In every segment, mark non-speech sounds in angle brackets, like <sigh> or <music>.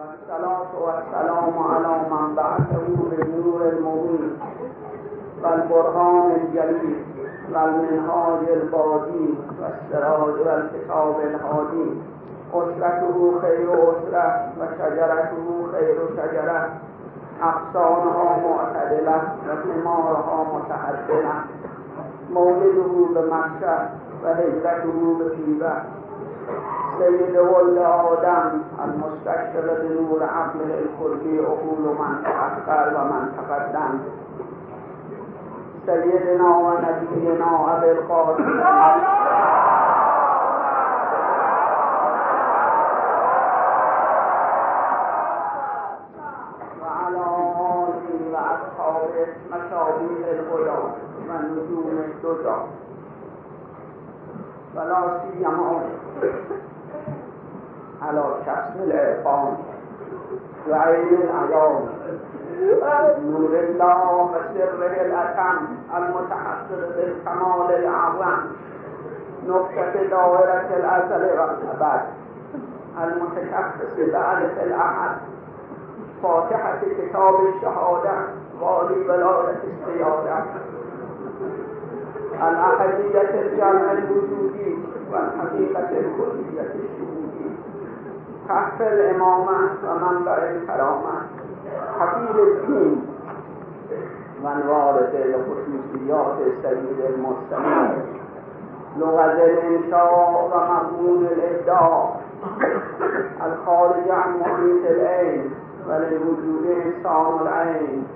والصلاة والسلام على من بعثه بالنور المبين والبرهان الجليل والمنهاج البادي والسراج والكتاب الهادي أسرته خير أسرة وشجرته خير شجرة أغصانها معتدلة وثمارها متعدلة مولده بمكة وهجرته بطيبة سيد ولد آدم المستشر بنور عقله الخلقي عقول من تأخر ومن تقدم سيدنا ونبينا أبي القاسم وعلى آله وأصحابه مشابيح الهدى ونجوم الدجى ولا سيما على شخص العرفان وعين العيان نور الله وسره الأتم المتحقق بالكمال الأعظم نقطة دائرة الأزل والأبد المتشخص بألف الأحد فاتحة كتاب الشهادة والي ولاية السيادة الأحدية الجمع الوجودي والحقيقة الكلية الشهودي كهف الإمامة ومنبع الكرامة حفيظ الدين وانوارد لخصوصيات سيد المستمع لغز الإنشاء ومضمون الإبداع الخارج عن محيط العين وللوجود إنسان العين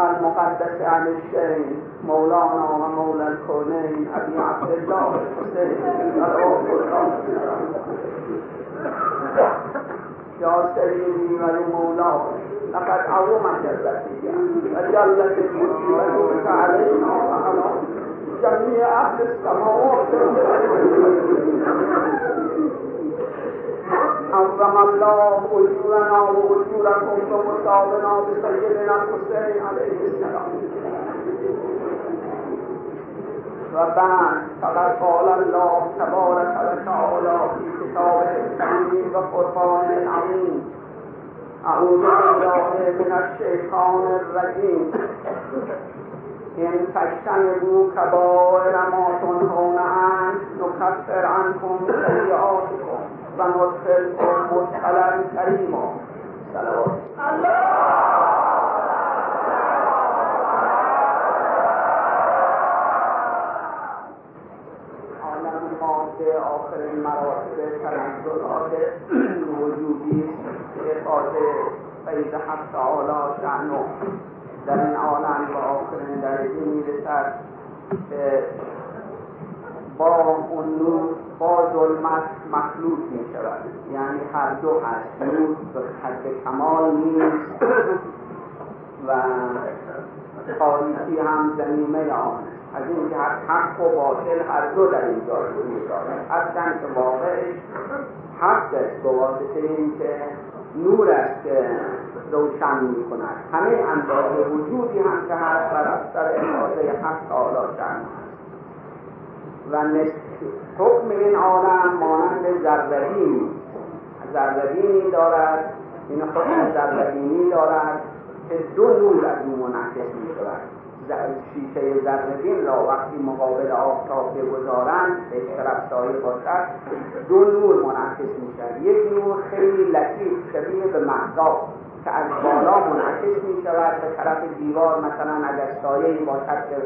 المقدس عن الشيء مولانا ومولى الكونين أبي عبد الله الحسين يا سيدي ولمولاه لقد عظمت الرسية وجلت المصيبة علينا وعلى جميع أهل السماوات. عظم الله أجورنا وأجوركم ومصابنا بسيدنا الحسين عليه السلام. وبعد فقد قال الله تبارك وتعالى في كتابه الكريم وقرآن العظيم أعوذ بالله من الشيطان الرجيم إن تجتنبوا كبائر ما تنهون عنه نكفر عنكم سيئاتكم وندخلكم مدخلا كريما صلوات الله ماده آخرین مراتب تنزلات وجودی فیض حق تعالی در این عالم به آخرین درجه می‌رسد. با اون نور با ظلمت مخلوط می شود یعنی هر دو هست نور به حد کمال نیست. و تاریکی هم زمینه آن از این جهت حق و باطل هر دو در اینجا وجود دارد هستند که واقعش حق است به واسطه اینکه نور است که روشن می کند همه اندازه وجودی هم که هست بر اثر احاطه حق تعالی و حکم این عالم مانند ذربینی ذربینی دارد این حکم ذربینی دارد که دو نور از او منعکس می شود شیشه ذربین را وقتی مقابل آفتاب بگذارند به طرف سایه باشد دو نور منعکس می شود یک نور خیلی لطیف شبیه به مهتاب که از بالا منعکس می شود به طرف دیوار مثلا اگر سایه باشد که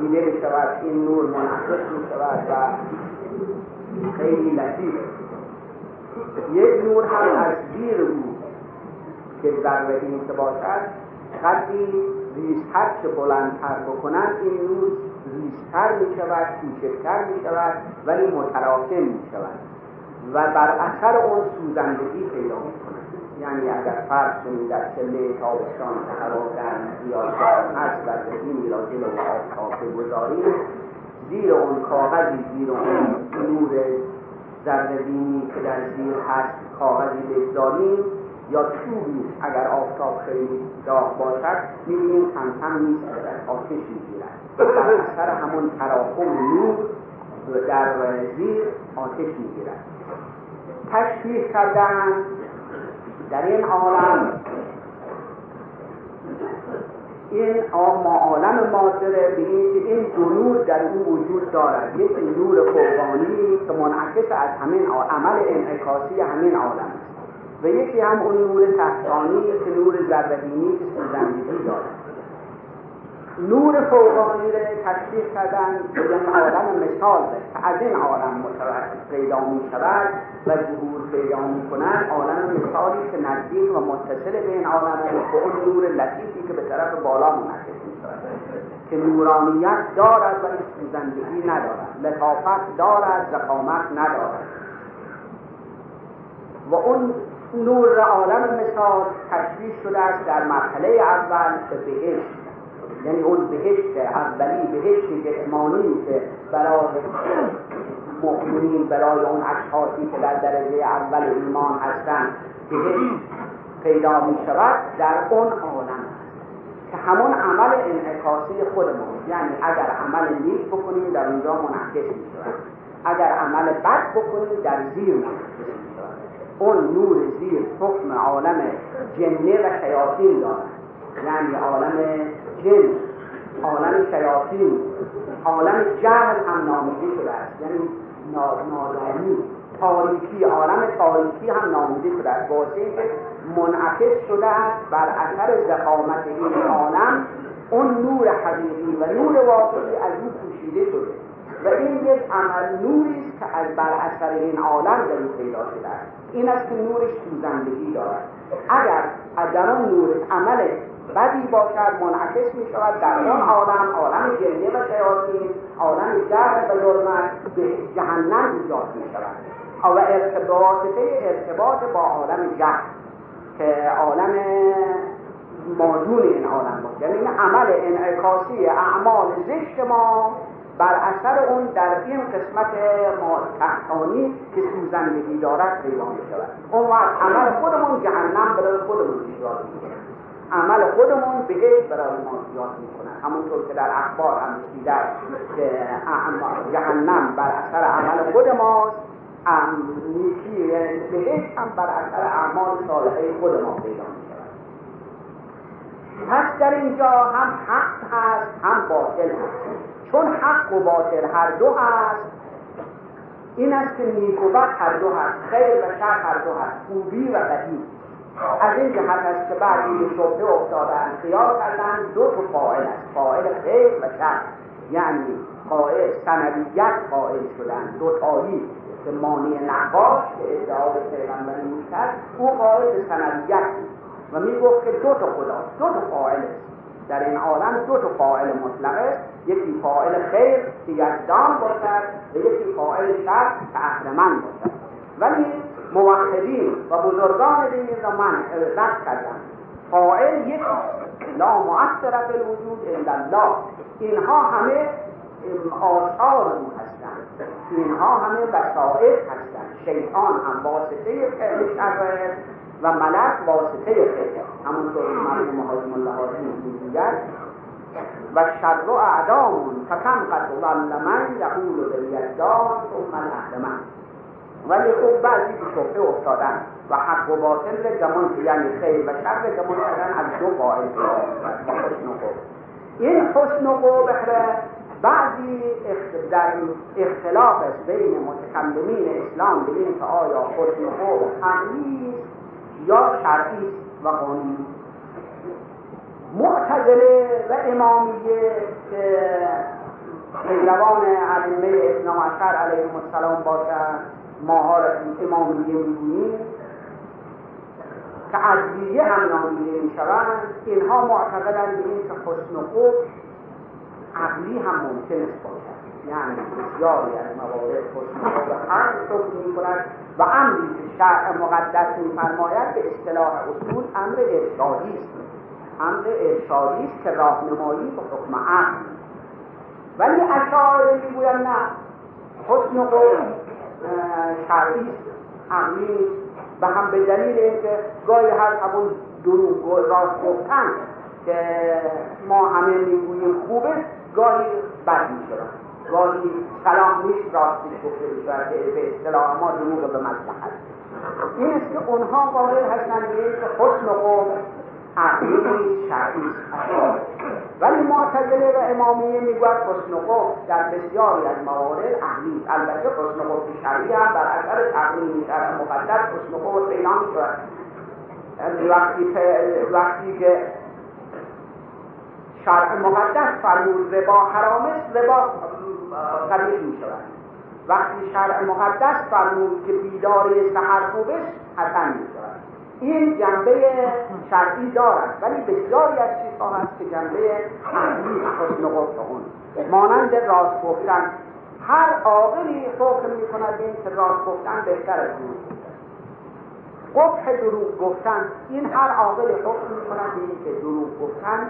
دیده می شود این نور منعکس می شود و خیلی لطیف یک نور هم از زیر او که ذربین که باشد قدری ریزتر که بلندتر بکنند این نور ریزتر می شود کوچکتر می شود ولی متراکم می شود و بر اثر اون سوزندگی پیدا می کند یعنی اگر فرض کنید در چله تابستان هوا گرم زیاد گرم هست و زمینی را جلو آفتاب بگذاریم. زیر اون کاغذی زیر اون نور زردبینی که در زیر هست کاغذی بگذاریم. یا چوبی اگر آفتاب خیلی داغ باشد می‌بینیم کم کم میسرد آتش می‌گیرد. در اثر همون تراکم نور در زیر آتش می‌گیرد. تشبیه کردن در این عالم. این آم عالم مادره به این این جنور در او وجود دارد یک نور قربانی که منعکس از همین عمل انعکاسی همین عالم و یکی هم اون نور تحتانی که نور ذره‌بینی که سوزندگی دارد نور فوقانی را تشکیل کردن به این عالم مثال از این عالم پیدا می شود و ظهور پیدا می کند عالم مثالی که نزدیک و متصل به این عالم به اون نور لطیفی که به طرف بالا منعکس می شود که نورانیت دارد و سوزندگی ندارد لطافت دارد زخامت ندارد. و اون نور عالم مثال تشکیل شده است در مرحله اول که بهشت یعنی اون بهشت اولی بهشت جسمانی که برای مؤمنین برای اون اشخاصی که در درجه اول ایمان هستند بهشت پیدا می شود در اون عالم. که همون عمل انعکاسی خودمون. یعنی اگر عمل نیک بکنیم در اونجا منعکس می شود. اگر عمل بد بکنیم در زیر منعکس اون نور زیر حکم عالم جنه و شیاطین دارد. یعنی عالم جن عالم شیاطین عالم جهل هم نامیده شده است. یعنی نادانی تاریکی عالم تاریکی هم نامیده شده است. واسه که منعکس شده است بر اثر زخامت این عالم اون نور حقیقی و نور واقعی از او پوشیده شده. و این یک عمل نوری است که از بر اثر این عالم در او پیدا شده است. این است که نورش سوزندگی دارد. اگر از نور عمل بدی باشد منعکس می شود در اون عالم عالم جنه و شیاطین عالم جهل و ظلمت به جهنم ایجاد می شود و ارتباطه ارتباط با عالم جهل که عالم مادون این عالم باشه یعنی این عمل انعکاسی اعمال زشت ما بر اثر اون در این قسمت ما تحتانی که سوزندگی دارد پیدا می شود اون وقت عمل خودمون جهنم برای خودمون ایجاد می عمل خودمون بهش برای ما ایجاد می‌کنه همونطور که در اخبار هم رسیده که جهنم بر اثر عمل خود ماست. نیکی بهش هم بر اثر اعمال صالحه خود ما پیدا می‌شود پس در اینجا هم حق هست هم باطل هست. چون حق و باطل هر دو هست این است که نیک و بد هر دو هست. خیر و شر هر دو هست. خوبی و بدی. از این جهت است که بعضی به شبه افتادن خیال کردن دو تا فاعل است. فاعل خیر و شر. یعنی قائل سندیت قائل شدن. دو تایی که مانی نقاش که ادعا به پیغمبری می‌کرد او قائل به سندیت و می‌گفت که دو تا خدا دو تا فاعل در این عالم دو تا فاعل مطلقه یکی فاعل خیر که یزدان باشد و یکی فاعل شر که اهرمن باشد. ولی موحدین و بزرگان دین را من رد کردن فاعل یک لا مؤثر فی الوجود الا الله. اینها همه آثار او هستند. اینها همه وسائل هستند. شیطان هم واسطه فعل شر و ملک واسطه خیر همونطور مرحوم حاجم الله حاجم می‌گوید و شر اعدامون فکم قد ظل من یقول بالیدان ثم الاهرمن ولی خوب بعضی به شبه افتادن و حق و باطل به گمان یعنی خیر و شر گمان کردن از دو قائل حسن و این حسن و قبح بعضی در اختلاف بین متکلمین اسلام به این که آیا حسن و یا شرعی و قانونی معتزله و امامیه که پیروان ائمه اثنا عشر علیهم السلام باشند. ماها را امامیه می‌گوییم که عدلیه هم نامیده می‌شوند اینها معتقدند به این که حسن و عقلی هم ممکن است باشد. یعنی بسیاری از موارد حسن و خوب هم حکم می کند و امری که شرع مقدس میفرماید به اصطلاح اصول امر ارشادی است. امر ارشادی است که راهنمایی به حکم عقل. ولی اشاعره می‌گویند نه حسن و شرعی عقلی و هم به دلیل اینکه گاهی هست همون دروغ راست گفتن که ما همه می‌گوییم خوبه گاهی بد می‌شود گاهی سلام نیست راستی گفته بشود که به اصطلاح ما دروغ به مصلحت. این است که اونها قائل هستند به که حسن خوب عقلی شرعی ولی معتزله و امامیه می‌گوید حسن در بسیاری از موارد عقلی البته حسن شرعی هم بر اثر تقنین شرع مقدس حسن قبل پیدا می‌شود وقتی وقتی که شرع مقدس فرمود ربا حرام است ربا قبیل می شود وقتی شرع مقدس فرمود که بیداری سحر خوب حسن می شود این جنبه شرعی دارد ولی بسیاری از چیزها هست که جنبه عقلی حسن قبط اون مانند راست گفتن. هر عاقلی حکم می کند این که راست گفتن بهتر از قبح دروغ گفتن. این هر عاقل حکم می‌کنن به این که دروغ گفتن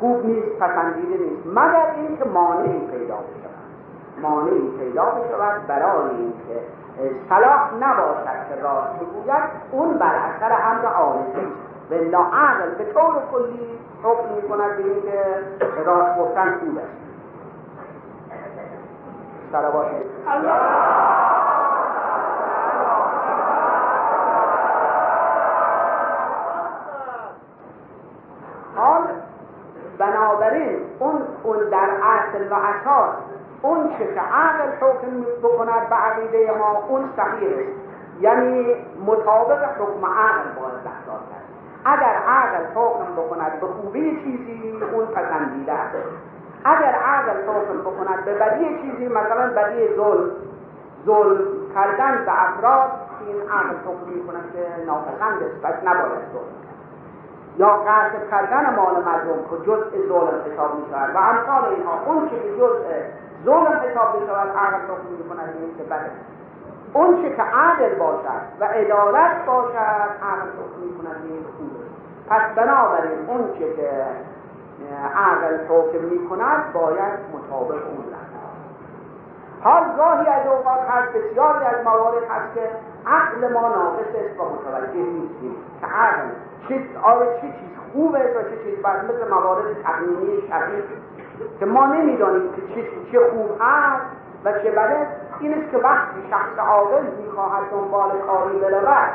خوب نیست پسندیده نیست. مگر اینکه مانعی پیدا بشود مانعی پیدا بشود برای اینکه صلاح نباشد که راست بگوید اون بر اثر امر عارضی و عقل به طور کلی حکم می‌کند به اینکه راست گفتن خوب است. سلوات بنابراین اون, اون در اصل و اساس اون چه که عقل حکم بکند به عقیده ما اون صحیح یعنی مطابق حکم عقل باید رفتار کرد. اگر عقل حکم بکند به خوبی چیزی اون پسندیده است. اگر عقل حکم بکند به بدی چیزی مثلا بدی ظلم ظلم کردن به افراد این عقل حکم می‌کند که ناپسند است پس نباید ظلم یا قصد کردن مال مردم که جزء ظلم حساب می شود و امثال اینها اون که جزء ظلم حساب می شود عقل حکم می کند این که بده اون چه که عدل باشد و عدالت باشد عقل حکم می کند این خوبه. پس بنابراین اون چه که عقل حکم می کند باید مطابق اون رفت حال گاهی از اوقات هست بسیاری از موارد هست که عقل ما ناقص است و متوجه نیستیم که عقل چه آیا چه چیز خوبه و چه چیز بد مثل موارد تقنینی شرعی. که ما نمی‌دانیم که چه, چه خوب هست و چه بده این است که وقتی شخص عاقل می‌خواهد دنبال کاری برود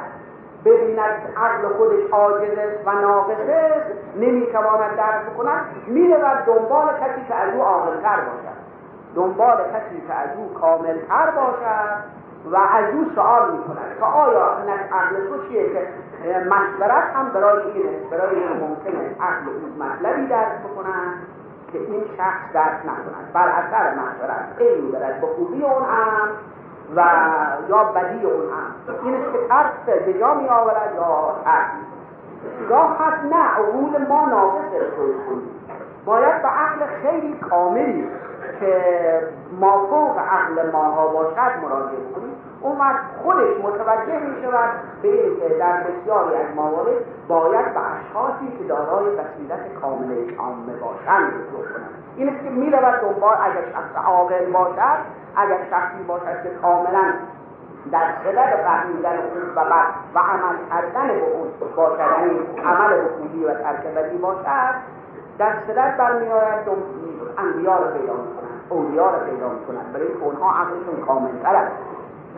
ببیند عقل خودش عاجز و ناقص است نمی‌تواند درک بکند می‌رود دنبال کسی که از او عاقلتر باشد. دنبال کسی که از او کاملتر باشد و از او سوال می‌کنن که آیا عقل تو چیه که مشورت هم برای اینه برای این ممکنه عقل او مطلبی درک بکنن؟ که این شخص درک نکنن بر اثر مشورت این برد به خوبی اون هم و یا بدی اون هم. این که ترس به جا می آورد یا ترس گاه هست نه عقول ما ناقص باید به عقل خیلی کاملی که مافوق عقل ماها باشد مراجعه کنیم. اون وقت خودش متوجه می شود به اینکه در بسیاری از موارد باید به اشخاصی که دارای بصیرت کامل عامه باشند رجوع کنند. این است که می رود دنبال اگر شخص عاقل باشد اگر شخصی باشد که کاملا در صدد فهمیدن خوب و بد و عمل کردن به اون باشد یعنی عمل خوبی و ترک بدی باشد در صدد برمیآید انبیا رو پیدا می‌کنن اولیا رو پیدا می‌کنن برای اونها عقلشون کاملتر است.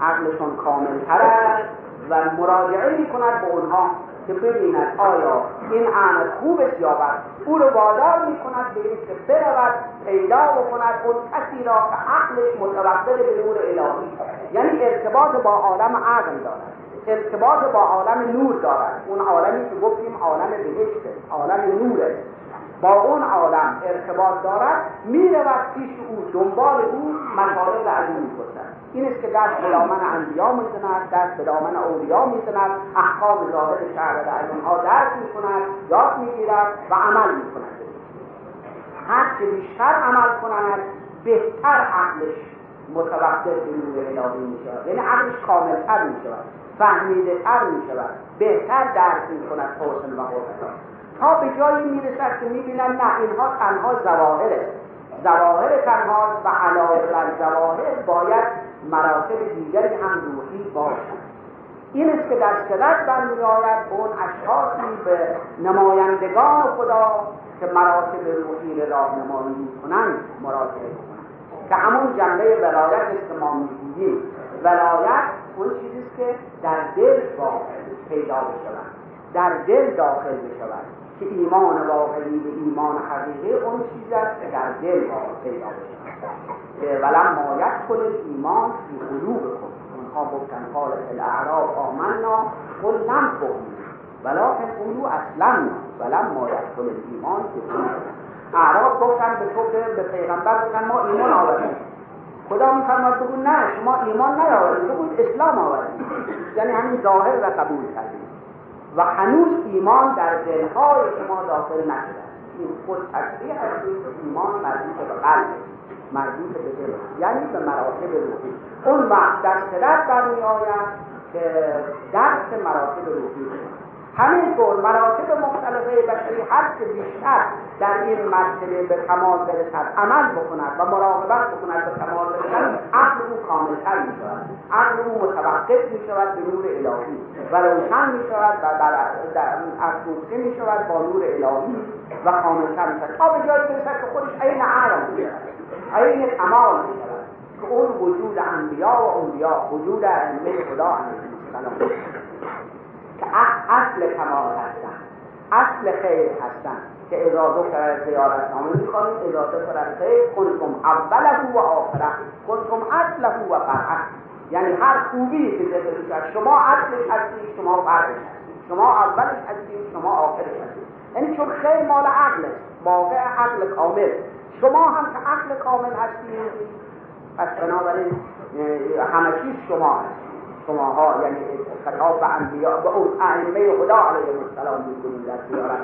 عقلشون کاملتر است و مراجعه می‌کند به اونها که ببیند آیا این عمل خوب است یا بد او رو وادار می‌کند به اینکه برود پیدا بکند اون کسی را که عقلش متوقف به نور الهی. یعنی ارتباط با عالم عقل دارد. ارتباط با عالم نور دارد. اون عالمی که گفتیم عالم بهشت عالم نور است با اون عالم ارتباط دارد می‌رود پیش او دنبال او مطالب از او می‌پرسد این است که دست به دامن انبیا می‌زند دست به دامن اولیا می‌زند احکام ظاهر شهر از اونها درک می‌کند یاد می‌گیرد و عمل می‌کند. هر چه بیشتر عمل کند بهتر عقلش متوقف به نور الهی می‌شود. یعنی عقلش کاملتر می‌شود فهمیده تر می‌شود بهتر درک می‌کند حسن و حسن تا به جایی می‌رسد که می‌بینن نه اینها تنها زواهره زواهر تنها و علاوه بر زواهر باید مراتب دیگری هم روحی باشد این است که در صدت برمیآید اون اشخاصی به نمایندگان خدا که مراتب روحی را راهنمایی می‌کنند مراجعه کنند که همون جنبه ولایت است که ما می‌گوییم. ولایت اون چیزی است که در دل واقع پیدا بشود در دل داخل بشود که ایمان واقعی به ایمان حقیقی اون چیز است که در دل پیدا بشه ولم مایت کنه ایمان فی قلوب کن. اونها گفتن قال الاعراب آمنا قل لم تؤمن ولکن قولو اصلا ولم مایت کنه ایمان فی قلوب اعراب گفتن به تو به پیغمبر گفتن ما ایمان آوردیم. خدا میفرماد بگو نه شما ایمان نیاوردید بگو اسلام آوردید یعنی همین ظاهر و قبول کردید و هنوز ایمان در دلهای شما داخل نشده. این خود تصریح از ایمان مربوط به قلب. مربوط به دل یعنی به مراتب روحی. اون وقت در صدت برمی آید که درس مراتب روحی همینطور مراتب مختلفه بشری هر که بیشتر در این مرتبه به کمال برسد عمل بکند و مراقبت بکند به کمال برسد عقل او کاملتر می شود. عقل او متوقف می شود به نور الهی و روشن می شود و در افروخته می شود با نور الهی و کاملتر می شود. تا به جایی که خودش عین عقل می عین کمال که اون وجود انبیا و اولیا وجود ائمه خدا که اصل کمال هستن اصل خیر هستن که اضافه کرد زیارت نامه می‌خوانیم اضافه کرد خیر. کنتم اوله و آخره. کنتم اصله و فرعه. یعنی هر خوبی که ذکر کرد شما اصلش هستید شما فرعش هستید. شما اولش هستید شما آخرش هستید. یعنی چون خیر مال عقل واقع عقل کامل. شما هم که عقل کامل هستید. پس بنابراین همه چیز شما هستید شماها یعنی خطاب به انبیا به اون ائمه خدا علیه السلام می‌کنید در زیارت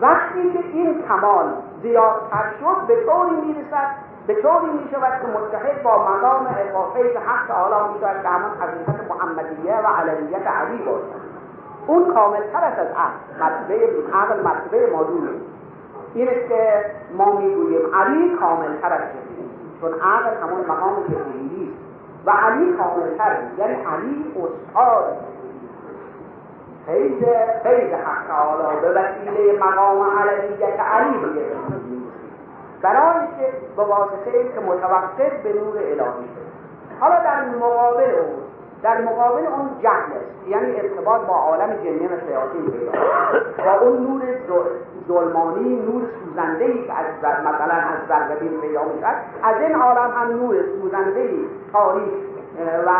وقتی که این کمال زیادتر شد به طوری می‌رسد به طوری می شود که متحد با مقام اضافه حق تعالی می شود که همون حقیقت محمدیه و علیت علی باشد. اون کامل تر از عقل مرتبه عقل مرتبه موضوع این است که ما می‌گوییم علی کامل تر از چون عقل همون مقام جبریلی و علی کاملتر یعنی علی استاد فیض فیض حق تعالی به وسیله مقام علیت علی بگه برای که به واسطه که متوقف به نور الهی حالا در مقابل اون در مقابل اون جهل است. یعنی ارتباط با عالم جنین و با اون نور ظلمانی نور سوزنده ای که از مثلا از زرگبین پیدا می‌شد از این عالم هم نور سوزنده ای تاریخ و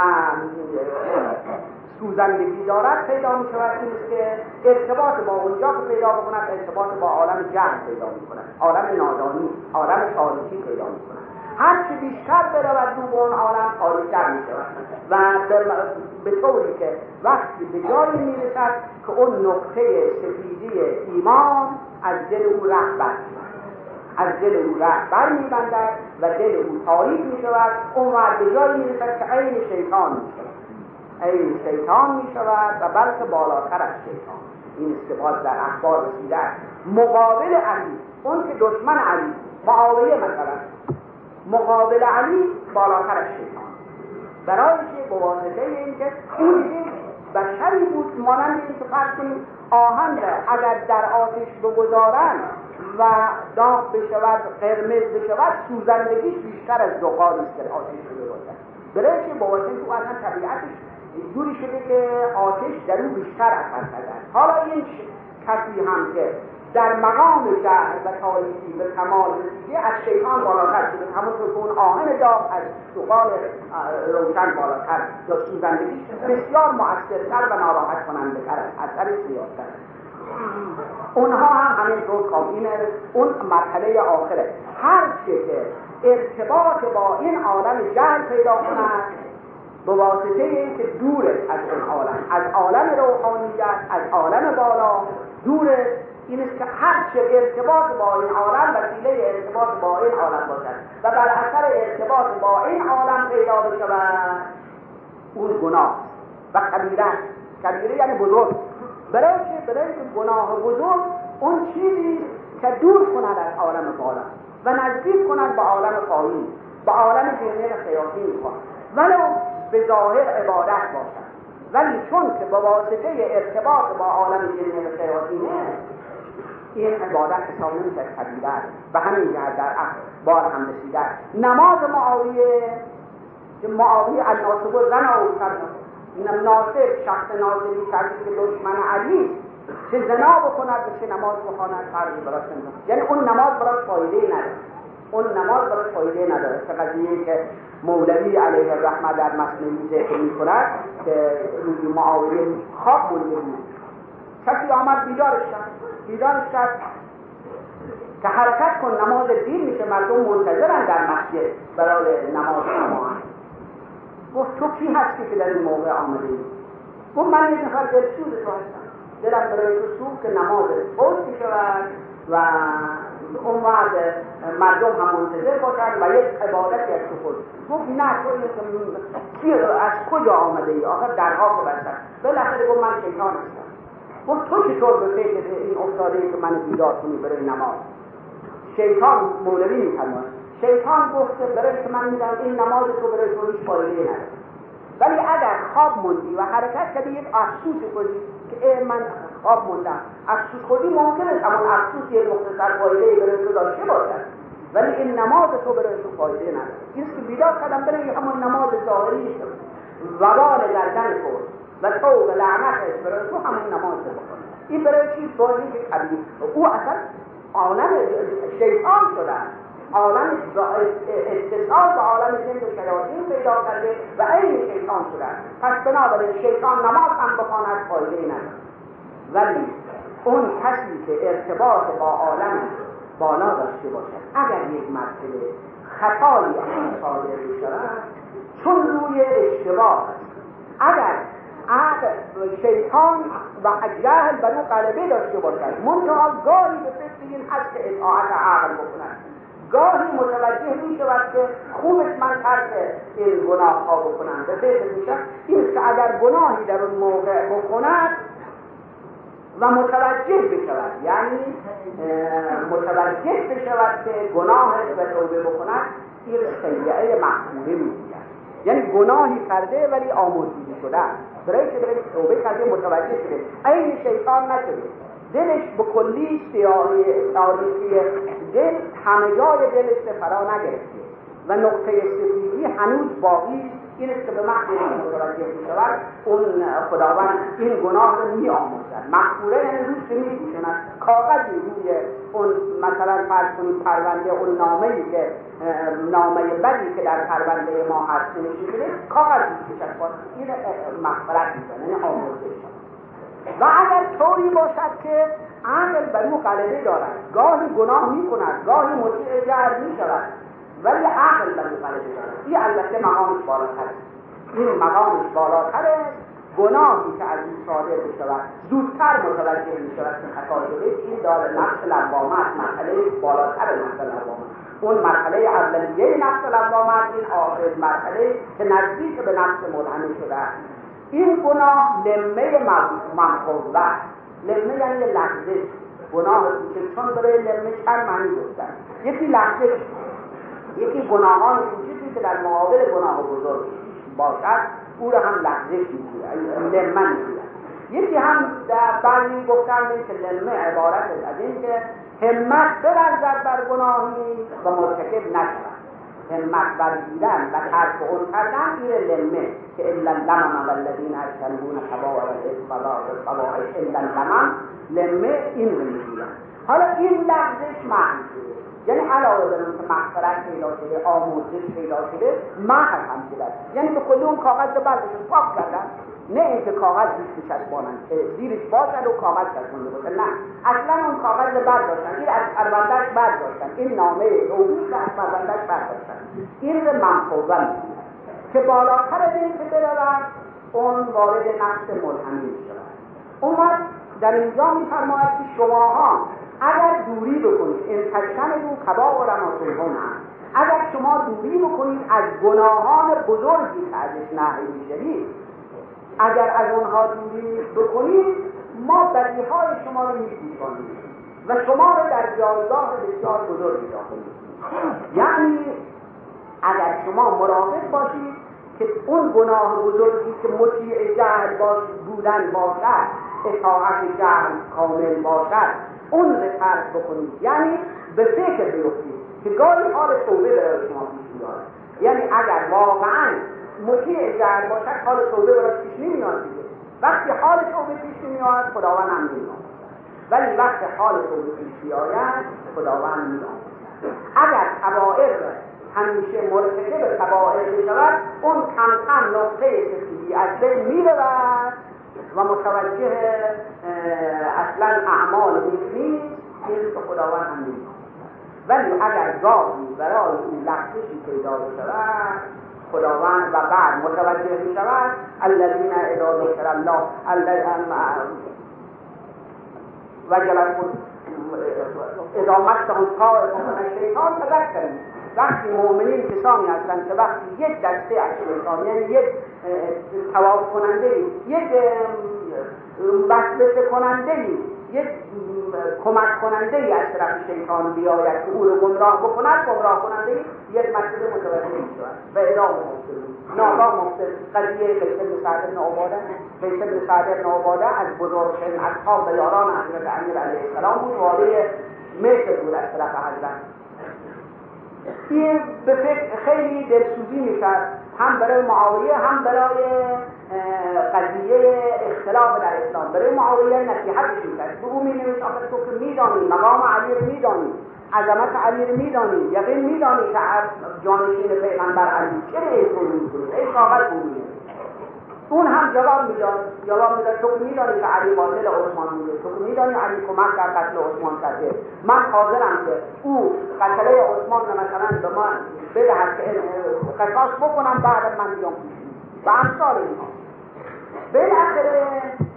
سوزندگی دارد پیدا می شود که ارتباط با اونجا که پیدا بکند ارتباط با عالم جهل پیدا می عالم نادانی عالم تاریکی پیدا می کند هر چه بیشتر برود رو به اون عالم تاریکتر می شود و به طوری که وقتی به جایی می رسد که اون نقطه سفیدی ایمان از دل او رهبر از دل او رهبر می بندد و دل او تاریک می شود اون وقت به جایی می رسد که عین شیطان می شود عین شیطان می شود و بلکه بالاتر از شیطان. این استفاده در اخبار رسیده مقابل علی اون که دشمن علی معاویه مثلا. مقابل علی بالاتر از شیطان. برای که به واسطه اینکه اون بشری بود مانند این که فرض کنیم آهن اگر در آتش بگذارند و داغ بشود قرمز بشود سوزندگیش بیشتر از زغالی است که آتش باشد برای که با تو اصلا طبیعتش جوری شده که آتش در اون بیشتر اثر کرده حالا این کسی هم که در مقام جهل و تاریخی به کمال رسیده از شیطان بالاتر شده. همونطور که اون آهن داغ از سقال روشن بالاتر یا سوزندگی بسیار مؤثرتر و ناراحت کننده تر اثر سیاست اونها هم همین طور کامینه اون مرحله آخره. هر چه که ارتباط با این عالم جهل پیدا کند به واسطه این که دور از اون عالم از عالم روحانیت از عالم بالا دور این است که هر چه ارتباط با این عالم وسیله ارتباط با این عالم باشد و بر اثر ارتباط با این عالم پیدا بشود. اون گناه و کبیره کبیره یعنی بزرگ. برای که برای که گناه بزرگ اون چیزی که دور کند از عالم بالا و نزدیک کند به عالم پایین به عالم جنین شیاطین کند ولو به ظاهر عبادت باشد. ولی چون که به واسطه ارتباط با عالم جنین شیاطینه این عبادت حساب نمیشه کبیره و همین جهت در بار هم رسیده نماز معاویه که معاویه الناسب زن او کرد اینم ناصب شخص ناصبی کردی که دشمن علی. چه زنا بکند و چه نماز بخواند فرقی براش یعنی اون نماز براش فایده نداره. اون نماز براش فایده نداره. که قضیه که مولوی علیه الرحمه در مصنوی ذکر می کند که روزی معاویه خواب مونده بود. کسی آمد بیدارش کرد. بیدارش کرد که حرکت کن نماز دیر میشه مردم منتظرن در مسجد برای نماز جماعت گفت تو کی هستی که در این موقع آمده ای گفت من یک نفر دلسوز تو هستم. دلم برای تو سوخت که نماز فوت شود و اون وقت مردم هم منتظر باشن و یک عبادتی از تو خود. گفت نه تو از کجا آمده ای آخر درها که بستن بالاخره گفت من شیطان هستم. گفت تو چطور به فکر این افتاده ای که من بیدار کنی برای نماز. شیطان مولوی میفرماد شیطان گفت برای که من میدم این نماز تو برای تو هیچ فایده نداره. ولی اگر خواب موندی و حرکت کردی یک افسوس کنی که من خواب موندم. افسوس خودی ممکن است همون افسوس یک مختصر فایده برای تو داشته باشد. ولی این نماز تو برای تو فایده نداره. این که بیدار کردم برای همون نماز ظاهری وبال گردن کن و طوق لعنت برای تو همون نماز بکن این برای چی؟ بازی که کبیر او اصلا عالم شیطان شدن عالم اتصال به عالم جن و شیاطین پیدا کرده و عین شیطان شدن پس بنابراین شیطان نماز هم بخواند فایده نداره. ولی اون کسی که ارتباط با عالم بالا داشته باشد اگر یک مرتبه خطایی از صادر بشود چون روی اشتباه اگر عقل شیطان و جهل بر او غلبه داشته باشد. منتها گاهی به فکر این هست که اطاعت عقل بکنند. گاهی متوجه می شود که خوبش من ترک این گناه ها بکنم به فکر می این که اگر گناهی در اون موقع بکند و متوجه بشود یعنی متوجه بشود که گناه و توبه بکند این سیعه مقبوله می یعنی گناهی کرده ولی آموزیده شده برای که برای توبه کرده متوجه شده این شیطان نشده دلش به کلی سیاهی تاریخی دل همه جای دلش فرا نگرفته. و نقطه سفیدی هنوز باقی این است که به محض متوجه می شود اون خداوند این گناه رو می آموزد مقبوله یعنی روش که می کاغذی روی اون مثلا فرض کنید پرونده اون نامه ای که نامه بدی که در پرونده ما هست نمیشه شده کاغذ می کشد این مغفرت می یعنی آموزش. و اگر طوری باشد که عقل بر او غلبه دارد. گاهی گناه می کند گاهی مطیع جهر می شود ولی عقل غلبه دارد این البته مقامش بالاتر. این مقامش بالاتره. گناهی که از این صادر بشود زودتر متوجه می شود که خطا شده این داره. نفس لوامت مرحله بالاتر نفس لوامت. اون مرحله اولیه نفس لوامت این آخر مرحله که نزدیک به نفس ملهمه شده. این گناه لمه منقوه لمه یعنی لحظه. گناه چون برای لمه چند معنی گفتن. یکی لحظه. یکی گناهان کوچیکی که در مقابل گناه بزرگ باشد او را هم لحظه می‌گوید لمه می‌گوید یکی هم در بعضی گفتن که لمه عبارت از این که همت برزد بر گناهی و مرتکب نشود. همت برگیرن و ترک اون کردن این لمه که الا لمم والذین اجتنبون کبائر الاثم والفواحش الا لمم لمه این رو می‌گوید حالا این لفظش معنی یعنی علاوه بر که مغفرت پیدا شده آموزش پیدا شده محر هم شده یعنی به کلی اون کاغذ رو برداشتن پاک کردن. نه اینکه کاغذ روش بچسبانن که زیرش باشد و کاغذ چسبونده باشه نه. اصلا اون کاغذ رو برداشتن. این از پروندهش برداشتن. این نامه توبیش از پروندهش برداشتن. این رو منفوضه که بالاتر از این که برود اون وارد نفس ملهمی می شود. اون در اینجا میفرماید که شماها اگر دوری بکنید این تشتن رو کبا و رماتون اگر شما دوری بکنید از گناهان بزرگی که ازش نهی می‌شوید. اگر از اونها دوری بکنید ما بدیهای شما رو میپوشانیم و شما رو در جایگاه بسیار بزرگی داخل یعنی اگر شما مراقب باشید که اون گناه بزرگی که مطیع جهل باش بودن باشد اطاعت جهل کامل باشد اون رو ترک بکنید یعنی به فکر بیفتید که گاهی حال توبه برای شما پیش میاد یعنی اگر واقعا مطیع جهل باشد حال توبه برای پیش نمیاد دیگه. وقتی حال توبه پیش میاد خداوند هم نمیاد ولی وقت حال تو پیش بیاید خداوند می‌داند اگر قبائل همیشه مرتکب قبائل بشود اون کم کم نقطه سفیدی از بین می‌رود و متوجه اصلا اعمال نیست این که خداوند هم نیست ولی اگر گاهی برای این لحظشی پیدا بشود خداوند و بعد متوجه می شود الذین اذا ذکر الله وجلت اذا مسهم طائف من الشیطان تذکروا وقتی مؤمنین کسانی هستند که وقتی یک دسته از شیطان یعنی یک تواف کننده یک وسوسه کننده یک کمک کننده ای از طرف شیطان بیاید که او رو گمراه بکند گمراه کننده یک مسئله متوجه می و مفترون ناگاه مفتر قضیه قیس بن سعد بن عباده قیس بن سعد بن عباده از بزرگترین اصحاب و یاران حضرت امیر علیه السلام بود وارد مصر بود از طرف حضرت. این به فکر خیلی دلسوزی می‌کرد هم برای معاویه هم برای قضیه اختلاف در اسلام. برای معاویه نصیحتش می‌کرد به او مینوشت آخه تو که میدانی مقام علی رو میدانی عظمت علی رو میدانی یقین میدانی که جانشین پیغمبر علی چرا این می‌کنی؟ ای کاغذ اون هم جواب می‌داد جواب می‌داد تو میدانی که علی قاتل عثمان بوده. تو میدانی علی کمک در قتل عثمان کرده. من حاضرم که او قتله عثمان رو مثلا به من بدهد که قصاص بکنم بعد من بیام. و امثال اینها بالاخره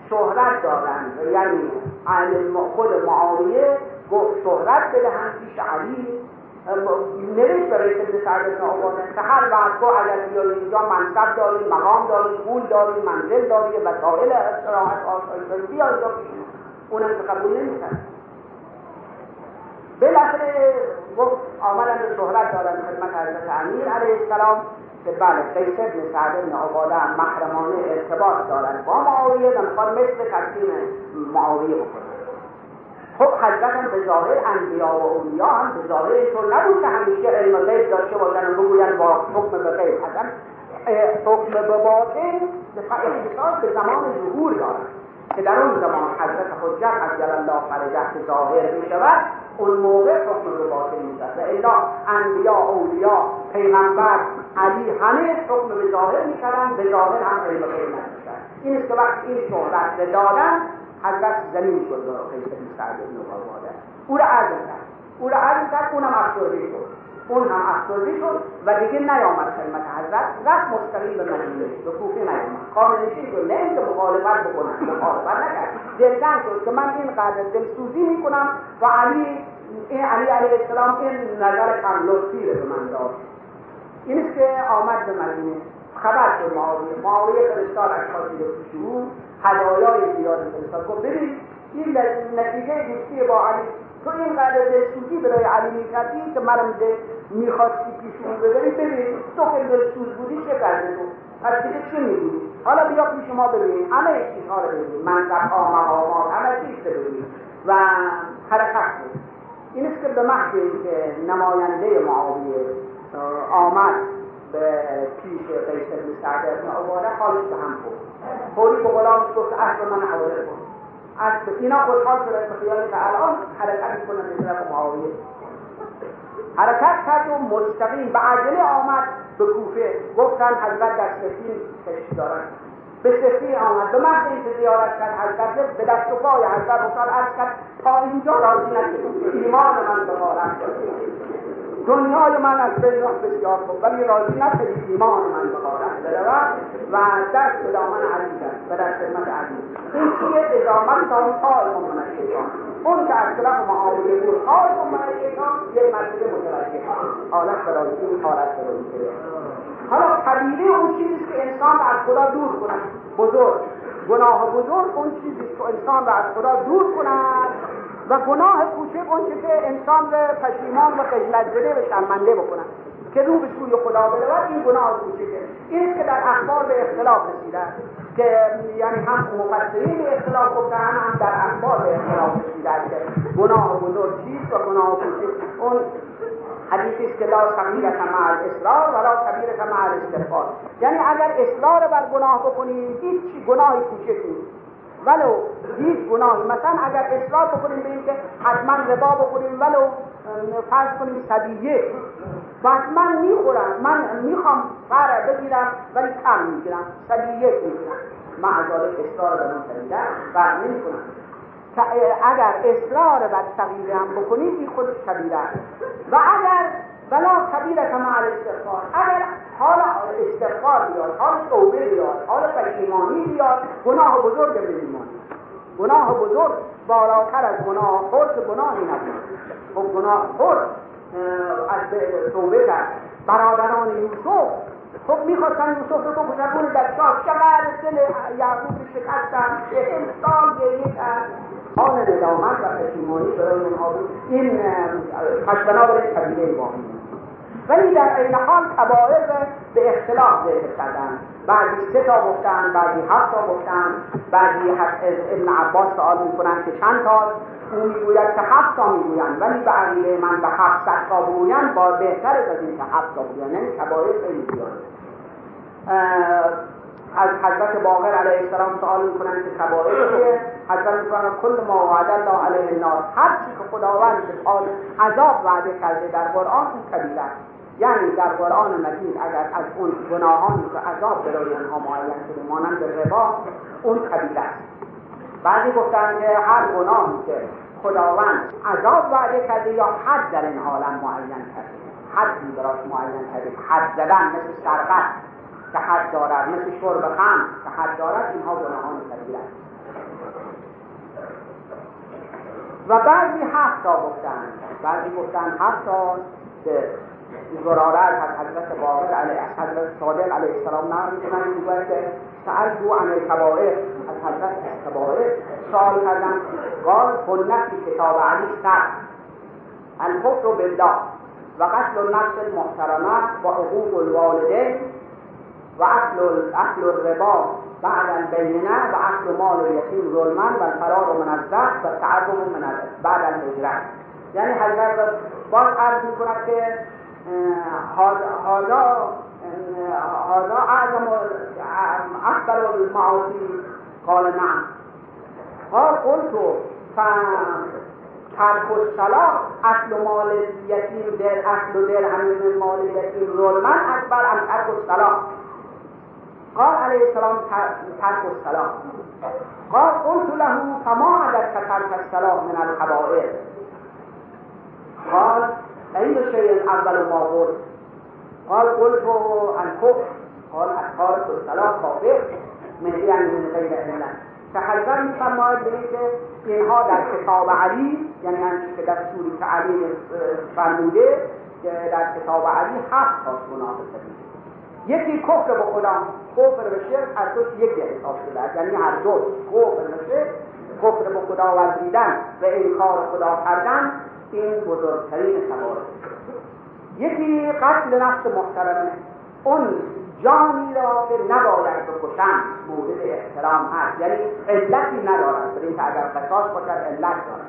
شهرت دارند یعنی خود معاویه گفت شهرت بدهند پیش علی. نوشت برای سعد ابن عباده که هر وقت تو اگر بیایی اینجا منصب داری مقام داری پول داری منزل داری وسایل استراحت آسایش داری بیا اینجا اونم که قبول نمی‌کرد بالاخره گفت آمدن به شهرت دارن خدمت حضرت امیر علیه السلام که بله قیس ابن سعد ابن عباده محرمانه ارتباط دارن با معاویه و مثل تقسیم معاویه بکنن خب حضرت هم به ظاهر انبیا و اولیا هم به ظاهر اینطور نبود که همیشه علم غیب داشته باشن و بگوین با حکم به غیب اصلا حکم به باطن اختصاص به زمان ظهور دارد. که در اون زمان حضرت حجت از جل الله فرجه ظاهر می شود اون موقع حکم به باطن می شود. و الا انبیا اولیا پیغمبر علی همه حکم به ظاهر می شوند به ظاهر هم علم غیب نداشتن این است که وقتی این شهرت دادن حضرت زمین شد به قیس بن سعد بن عباده او را عرض کرد او را عرض کرد اونم افسرده شد. اون هم افسرده شد و دیگه نیامد خدمت حضرت رفت مستقیم به مدینه به کوفه نیامد. خانه نشین شد نه اینکه مخالفت بکنم مخالفت نکرد. دلتنگ شد که من اینقدر دلسوزی می‌کنم و علی این علی علیه السلام این نظر کم لطفی به من داد. این که آمد به مدینه. خبر شد معاویه معاویه فرستاد رو پیش او هدایای زیادی فرستاد. گفت ببین این نتیجه دوستی با علی. تو اینقدر دلسوزی برای علی می‌کردی که منم می‌خواستی پیشون ببری ببین تو که دلسوز بودی چه کرده تو؟ پس دیگه چه میگی؟ حالا بیا پیش ما ببین همه چیزها رو ببین منصب ها مقامات همه چیز رو ببین و حرکت بود این است که به محض که نماینده معاویه آمد. به پیش قیس بن سعد بن عباده حالش به هم بود فوری به غلامش گفت اصل من حاضر کن. اصل اینا خوشحال شدن به خیال که الان حرکت کنن به طرف معاویه. حرکت کرد و مستقیم به عجله آمد به کوفه. گفتن حضرت در سفین کشتی دارن. به سفین آمد به محض اینکه زیارت کرد حضرت به دست و پای حضرت عرض کرد تا اینجا راضی نشد ایمان من به دنیای من از بین بسیار خوب ولی راضی نشدید ایمان من به غارت برود و دست به دامن علی کرد و در خدمت علی. این چیه؟ ادامت تا طائف من الشیطان اون که از طرف معاویه بود طائف من الشیطان یک مسئله متوجه. حالت برای این حالت برای حالا قبیله اون چیزی که انسان از خدا دور کند. بزرگ. گناه بزرگ اون چیزی که انسان را از خدا دور کند. و گناه کوچک اون که انسان را پشیمان و خجلت زده و شرمنده بکنن که رو به سوی خدا برود این گناه کوچکه. این که در اخبار به اختلاف رسیده که یعنی هم مفسرین به اختلاف گفتن هم در اخبار به اختلاف رسیده که گناه بزرگ چیست و گناه کوچک. اون حدیثی است که لا صغیرة مع الاصرار ولا کبیرة مع الاستغفار. یعنی اگر اصرار بر گناه بکنی هیچ گناه کوچک نیست. ولو هیچ گناهی. مثلا اگر اصلاح بکنیم به اینکه حتما ربا بخوریم ولو فرض کنیم صدیه بس من می‌خورم من می‌خوام فر بگیرم ولی کم می‌گیرم صدیه می‌گیرم. من از به اون طریقه بر نمی‌کنم اگر اصرار بر صغیره هم بکنید این خود کبیره و اگر بلا کبیره کما استغفار. اگر حال استغفار بیاد حال توبه بیاد حال پشیمانی بیاد گناه بزرگ میمونه گناه بزرگ بالاتر از گناه خود گناهی نبود. خب گناه خود از توبه کرد. برادران یوسف خب می‌خواستن یوسف رو بکشن در شاه چقدر دل یعقوب شکستن چهل سال گریه کرد. حال ندامت و پشیمانی برای اونها بود. این پس بنابراین قبیله باقی ولی در عین حال کبائر به اختلاف ذکر کردن. بعضی سه تا گفتن بعضی هفت تا گفتن بعضی ابن عباس سوال می‌کنن که چند تا؟ او می‌گوید که هفت تا می‌گویند. ولی به عقیده من به هفت تا بگویند با بهتر از این که هفت تا بگویند. یعنی کبائر خیلی زیاده از حضرت باقر علیه السلام سوال می‌کنن که کبائر چیه؟ حضرت می‌کنن کل ما وعد الله علیه الناس. هر چی که خداوند به عذاب وعده کرده در قرآن این کبیره یعنی در قرآن مجید اگر از اون گناهانی که عذاب برای آنها معین شده مانند ربا اون کبیره است. بعضی گفتن که هر گناهی که خداوند عذاب وعده کرده یا حد در این عالم معین کرده. حدی براش معین کرده. حد زدن مثل سرقت که حد دارد مثل شرب خم که حد دارد اینها گناهان کبیره است. و بعضی هفت تا گفتن بعضی گفتن هفت تا زراره از حضرت باقر علیه حضرت صادق علیه السلام نقل می‌کنن می‌گوید که دو عن الکبائر از حضرت کبائر سوال کردن قال فی کتاب علی سر الکفر بالله و قتل النفس المحترمه و عقوق الوالدین و اصل الربا بعد البینه و اصل مال الیتیم ظلما و الفرار من الزهد و تعرض من بعد الهجرت. یعنی حضرت باز عرض می‌کند که حالا حالا اعظم اکبر المعاصی قال نعم. قال قلت ترک الصلاة اصل مال یتیم در اصل در همین مال یتیم. ظلما اکبر ام ترک الصلاة. قال عليه السلام ترك الصلاة. قال قلت له فما عدد ترك الصلاة من الكبائر قال أي شيء أول ما قلت قال قلت الكفر قال تارك الصلاة كافر من يعني من غیر علت که حضرت میفرماید به که اینها در کتاب علی یعنی همچی که دستوری که علی فرموده که در کتاب علی هفت تا گناه یکی کفر به خدا کفر به شرک از دوش یکی حساب شده یعنی هر دو کفر به شرک کفر به خدا ورزیدن و انکار خدا کردن این بزرگترین کبار یکی قتل نفس محترمه. اون جانی را که نباید بکشن مورد احترام هست. یعنی علتی ندارد. برای اینکه اگر قصاص باشد علت دارد.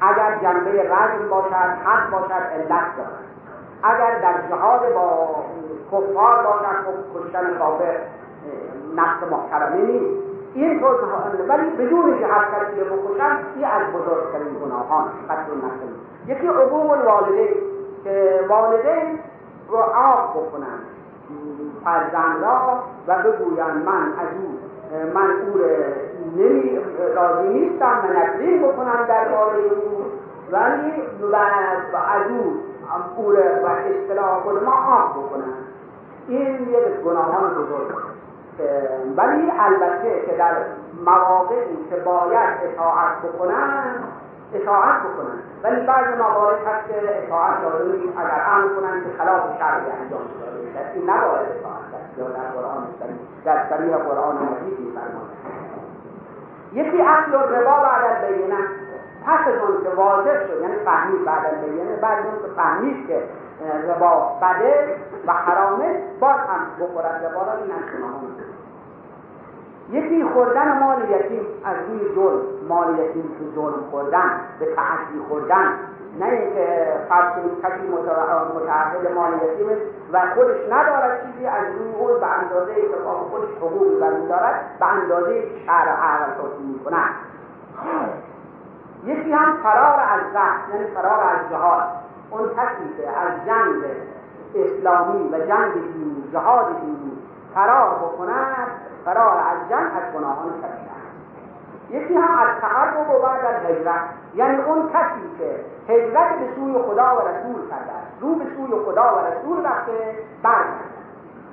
اگر جنبه رجم باشد حد باشد علت دارد. اگر در جهاد با کفار باشد خب کشتن کافر نفس محترمه نیست. این طور ولی بدون که کسی بکشن این از بزرگترین گناهان. قتل نفس یکی عقوق الوالدین که والدین رو آب بکنن. فرزند را و بگویند من از او من او نمی راضی نیستم من بکنم در باره او. ولی و از او او و اصطلاح خود ما آب بکنن. این یک گناهان بزرگ. ولی البته که در مواقعی که باید اطاعت بکنن اطاعت بکنن. ولی بعض موارد هست که اطاعت نیست. اگر امر کنن که خلاف شرعی انجام شده این نباید اطاعت یا در قرآن در صریح قرآن مجید میفرماید. یکی اصل ربا بعد از بینه پس از اون که واضح شد یعنی فهمید بعد از بینه بعد اون که فهمید که ربا بده و حرامه باز هم بخورد ربا را این هم یکی خوردن مال یتیم از روی ظلم. مال یتیم تو ظلم خوردن به تعدی خوردن. نه اینکه فرض کسی متعهد مال یتیمه و خودش ندارد چیزی از روی اون به اندازه اتفاق خودش حقوقی بر دارد به اندازه شهر و عقل توصیل می‌کند. یکی هم فرار از زهر یعنی فرار از جهاد. اون کسی که از جنگ اسلامی و جنگ دینی جهاد دینی فرار بکند فرار از جنگ از گناهان کبیره یکی هم از تعرب و بعد از هجرت. یعنی اون کسی که هجرت به سوی خدا و رسول کرده رو به سوی خدا و رسول رفته برگرد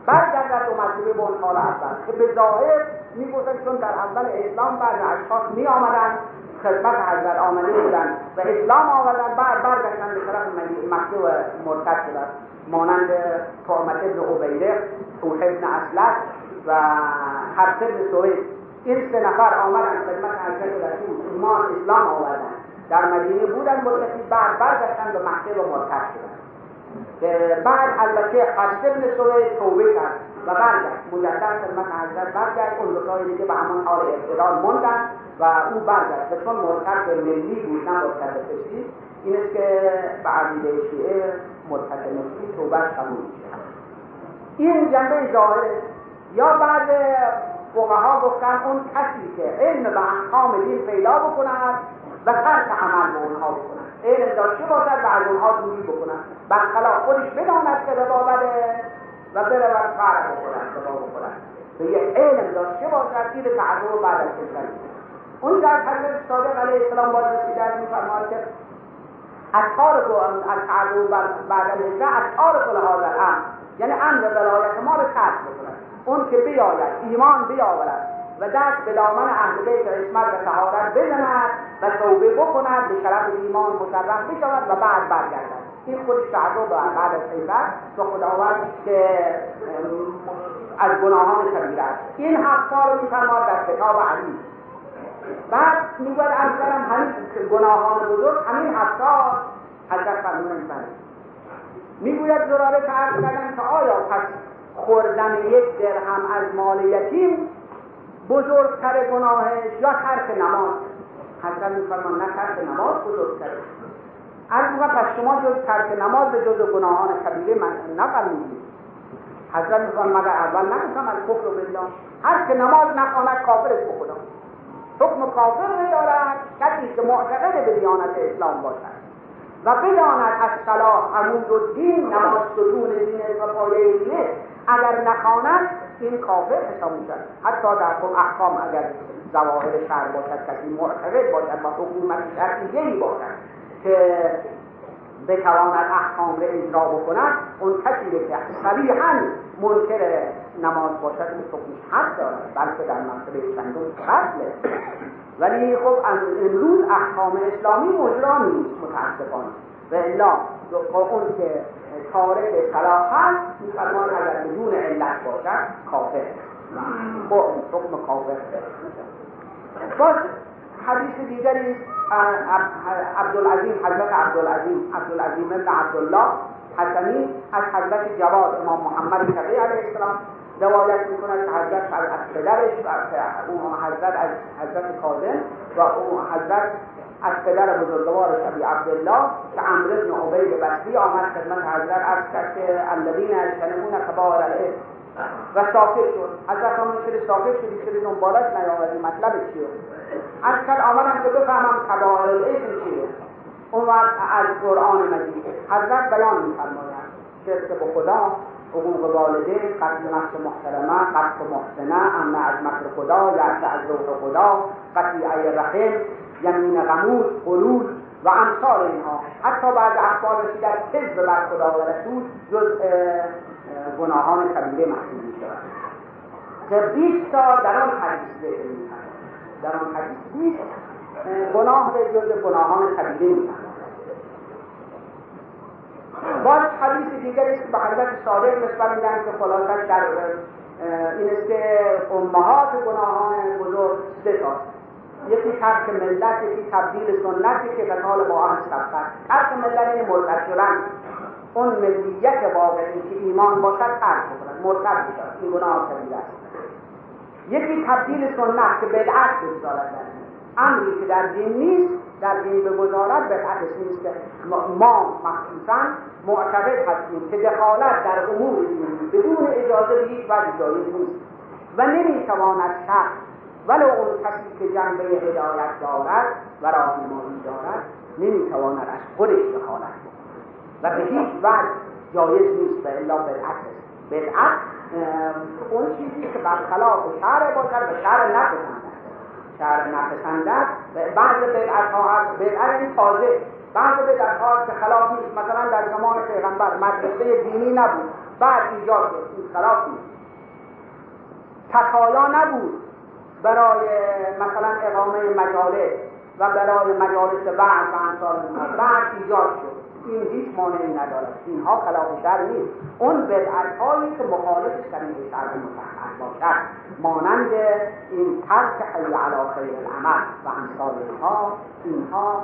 برگردد و مرتبه به اون حال اول. که به ظاهر می‌گفتن چون در اول اسلام بعد اشخاص می آمدن خدمت حضرت آمده بودن و اسلام آوردن بعد برگشتن به طرف مکه و مرتد شدن. مانند طعمت ابن عبیره توح ابن اصلت و حرف ابن سوید این سه نفر آمدن خدمت حضرت رسول ایمان اسلام آوردن. در مدینه بودن مدتی بعد برگشتن به مکه و مرتد شدن. بعد البته حضرت ابن سوید توبه کرد و برگشت. مجدد خدمت حضرت برگشت. اون دو دیگه به همان حال ابتدال موندن و او برگشت. و چون مرتد ملی بود نه مرتد فکری این است که به عقیده شیعه مرتد ملی توبهش قبول میشه این جنبه ظاهر یا بعد فقها گفتن اون کسی که علم به احکام دین پیدا بکند و ترک عمل به اونها بکند. علم داشته باشد و از اونها دوری بکند. برخلاف خودش بداند که ربا بده و برود فرق بکند به یه علم داشته باشد تیر تعذر بعد از اون در حضرت صادق علیه السلام باز رسیده میفرماد که از تارک از تعذر بعد از هجره از تارک لحاظ الامر یعنی امر ولایت ما رو ترک بکند اون که بیاید ایمان بیاورد و دست به دامن اهل بیت عصمت و طهارت بزند و توبه بکند به شرف ایمان مشرف بشود و بعد برگردد. این خودش تعجب بعد از حیبت و خداوند که از گناهان کبیره است. این حقا رو میفرماد در کتاب علی بعد می‌گوید ارسلم همین گناهان بزرگ همین حقا حضرت فرمون انسان می‌گوید زراره که عرض کردن که آیا پس خوردن یک درهم از مال یتیم بزرگتر گناهش یا ترک نماز؟ حضرت میفرمان نه ترک نماز بزرگتره. از موقع پس شما جز ترک نماز به جز گناهان کبیره نفرمودید حضرت میفرمان مگر اول نگفتم از کفر بالله هر که نماز نخواند کافر است به خدا. حکم کافر دارد کسی که معتقد به دیانت اسلام باشد. و بداند از صلاح عمود و دین نماز ستون دین و پایه دینه اگر نخواند این کافر حساب می‌شد حتی در احکام اگر ظواهر شهر باشد کسی معتقد باشد و حکومت شرعیه باشد که بتواند احکام را اجرا بکند اون کسی که صریحا منکر نماز باشد این حکمش حق دارد بلکه در مرتبه چندم قتله ولی خب امروز احکام اسلامی مجرا نیست متاسفانه. و الا اون که تارک صلاح هست میفرمان اگر بدون علت باشد کافر با حکم کافر باز حدیث دیگری عبدالعظیم حضرت عبدالعظیم عبدالعظیم ابن عبدالله حسنی از حضرت جواد امام محمد شقی علیه السلام می‌کنه که حضرت از پدرش اون حضرت از حضرت کاظم و اون حضرت از پدر بزرگوار ابی عبدالله که عمرو بن عبید بصری آمد خدمت حضرت از که الذین یجتنبون کبائر الاثم و ساکت شد. حضرت همون چرا ساکت شدی چرا دنبالش نیاوردی مطلب چیه از کرد آمدم که بفهمم کبائر الاثم چیه اون وقت از قرآن مجید. حضرت بیان میفرماید. شرک به خدا حقوق والدین قتل نفس محترمه قتل محسنه امن از مکر خدا یعص از روح خدا قطیعه رحم یمین غموز قلول و امثال اینها. حتی بعد اخبار رسیدن کذب بر خدا و رسول جز گناهان کبیره محسوب می شود که بیست تا در آن حدیث ذکر در آن حدیث بیست گناه به جز گناهان کبیره می باز حدیث دیگری است به حضرت صادق نسبت میدن که خلاصش در این است که امهات گناهان بزرگ سه تاست یکی ترک ملت یکی تبدیل سنتی که قتال با اهل سبقت ترک ملت این مرتد شدن. اون ملیت واقعی که ایمان باشد ترک بکنن مرتد بشد این گناه کبیره است. یکی تبدیل سنت که بدعت بگذارد در امری که در دین نیست در این بگذارد بدعت نیست ما مخصوصا معتقد هستیم که دخالت در امور بدون اجازه به هیچ وجه جایز نیست و نمی‌تواند شخص ولو اون کسی که جنبه هدایت دارد و راهنمایی دارد نمی‌تواند از خودش دخالت و به هیچ وجه جایز نیست به الا بدعت بدعت اون چیزی که برخلاف شرع باشد و شرع نپسندد. شرع نپسندد بعض بدعت ها هست. بدعت این تازه بعض بدعت ها که نیست. مثلا در زمان پیغمبر مدرسه دینی نبود. بعد ایجاد شد. این خلاف نیست. تکایا نبود برای مثلا اقامه مجالس و برای مجالس بعد و امثال بعد ایجاد شد. این هیچ مانعی ندارد. اینها خلاف شر نیست. اون بدعت هایی که مخالف شریع شرع مطهر باشد مانند این ترک حی علی خیر العمل و امثال اینها اینها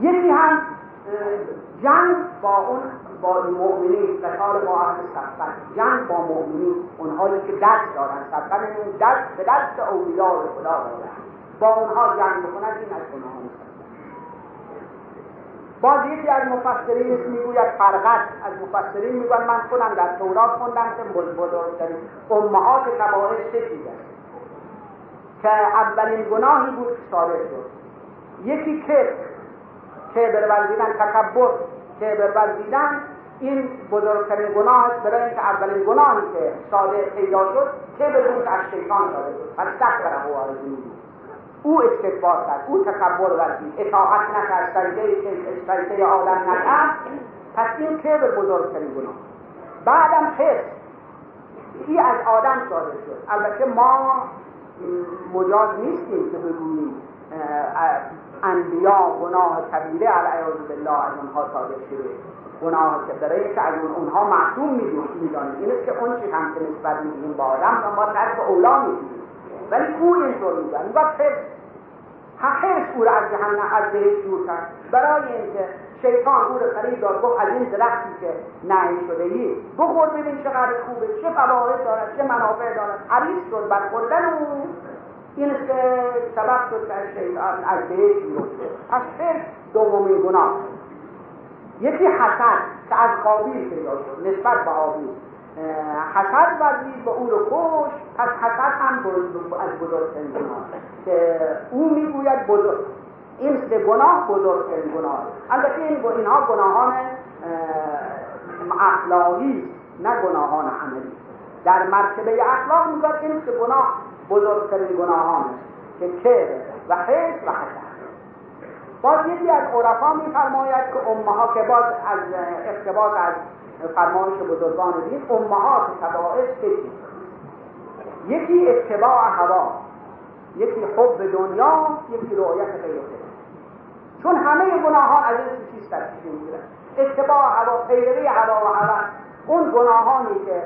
یکی هم جنگ با اون با مؤمنین قتال با اهل صفت جنگ با مؤمنین اونهایی که دست دارن. صفت دست به دست اولیاء خدا دارن. با اونها جنگ بکنن این از گناهان باز یکی از مفسرین می‌گوید فرقت از مفسرین می‌گوید من خودم در تورات خوندم که بزرگترین امهات کبائر سه که اولین گناهی بود که صادر شد. یکی کبر. کبر ورزیدن تکبر کبر ورزیدن این بزرگترین گناه است برای اینکه اولین گناهی که صادر پیدا شد کبر بود از شیطان صادر شد. پس سخت برای او استکبار کرد او تکبر ورزید. اطاعت نکرد سجده آدم نکرد. پس این کبر بزرگترین گناه. بعدم حس این از آدم صادر شد. البته ما مجاز نیستیم که بگوییم انبیا گناه کبیره علیه بالله از اونها صادر شده. گناه برای که از اونها معصوم این است که اون چی هم که نسبت میدیم با آدم ما ترک اولا میدیم ولی او اینطور میگن و پس حقیقش او را از جهنم از بهش دور کرد. برای اینکه شیطان او را قریب داد گفت از این درختی که نهی شده ای بخور ببین چقدر خوبه چه فواید دارد چه منافع دارد. حریص شد بر خوردن او. این است که سبب شد که شیطان از بهش بیفته پس شرک دومین گناه یکی حسد که از قابیل پیدا شد نسبت به آبیل حسد ورزید به او رو خوش پس حسد هم از بزرگترین گناه. که او می‌گوید بزرگ. این سه گناه بزرگترین گناه. البته این اینها گناهان اخلاقی نه گناهان عملی. در مرتبه اخلاق می‌گوید این سه گناه بزرگترین گناهان که که و حس و حسد باز یکی از عرفا میفرماید که امها که باز از اقتباس از فرمایش بزرگان دین امهات کبائر سه یکی اتباع هوا یکی حب دنیا یکی رؤیت غیر چون همه گناهان از این چیز ترکیب می‌گیرن اتباع هوا پیروی هوا و هوا اون گناهانی که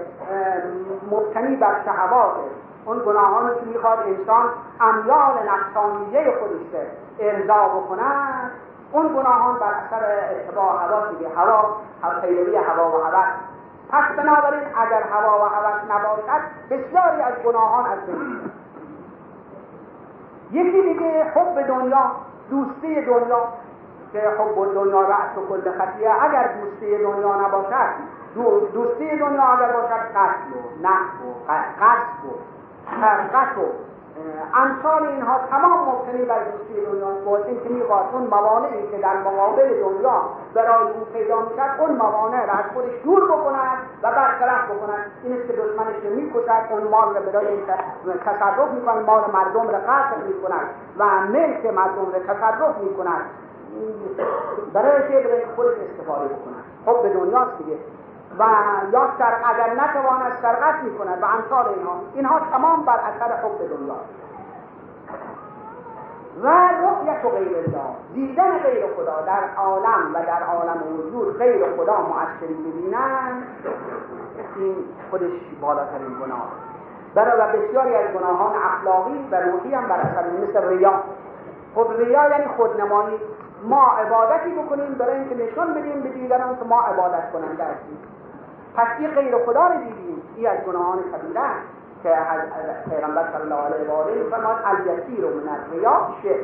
مبتنی بر شهواته اون گناهانی که می‌خواد انسان امیال نفسانیه خودش ارضا بکند اون گناهان بر اثر اتباع هوا دیگه هوا پیروی هوا و هوس پس بنابراین اگر هوا و هوس نباشد بسیاری از گناهان از بین یکی دیگه حب دنیا دوستی دنیا که حب دنیا رأس و کل خطیه. اگر دوستی دنیا نباشد دوستی دنیا اگر باشد قتل و نحو و قصد و سرقت و امثال اینها تمام مبتنی بر دوستی دنیا باید این که می‌خواد اون موانعی که در مقابل دنیا برای او پیدا می‌شد اون موانع را از خودش دور بکند و برطرف بکند. این است که دشمنش رو می‌کشد اون مال را برای تصرف می‌کند مال مردم را قطع می‌کند و ملک مردم را تصرف می‌کند. برای که برای خودش استفاده بکند. خب به دنیاست دیگه. و یا سر اگر نتواند سرقت می کند و امثال اینها اینها تمام بر اثر حب دنیا. و رؤیت غیر الله دیدن غیر خدا در عالم و در عالم وجود غیر خدا مؤثری ببینن این خودش بالاترین گناه. برای بسیاری از گناهان اخلاقی و روحی هم بر اثر مثل ریا. خب ریا یعنی خودنمایی. ما عبادتی بکنیم برای اینکه نشون بدیم به دیگران که ما عبادت کننده هستیم. پس این غیر خدا رو دیدیم. این از گناهان کبیره که پیغمبر صلی الله علیه و آله فرمود الیسیر من الریا شرک.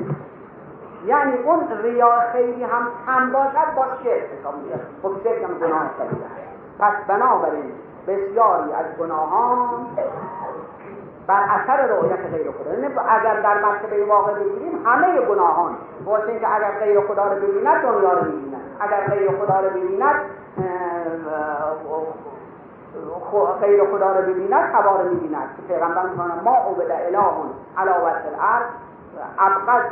یعنی اون ریا خیلی هم کم باشد با شرک حساب خب شرک هم گناه کبیره پس بنابراین بسیاری از گناهان بر اثر رؤیت غیر خدا. یعنی اگر در مرتبه واقع بگیریم همه گناهان. واسه اینکه اگر غیر خدا رو ببیند دنیا رو می‌بیند. اگر غیر خدا رو ببیند غیر خدا رو ببیند هوا رو می‌بیند. که پیغمبر می‌کنه ما عبد اله علی وجه الارض ابغض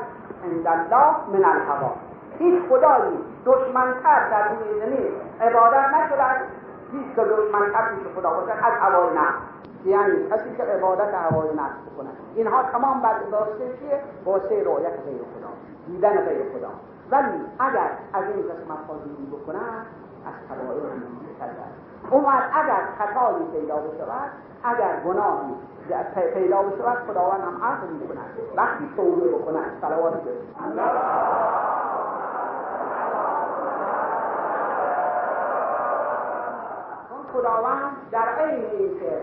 عند الله من الهوا. هیچ خدایی دشمنتر در روی زمین عبادت نشده هیچ که دشمنتر پیش خدا باشد از هوای نفس یعنی کسی که عبادت هوای نفس بکنه. اینها تمام بر واسطه چیه؟ واسطه رؤیت غیر خدا دیدن غیر خدا. ولی اگر از این قسمت دوری بکنن از کرده اون اگر خطایی پیدا بشود اگر گناهی پیدا بشود خداوند هم عفو می‌کند. وقتی توبه بکند صلوات خداوند در عین اینکه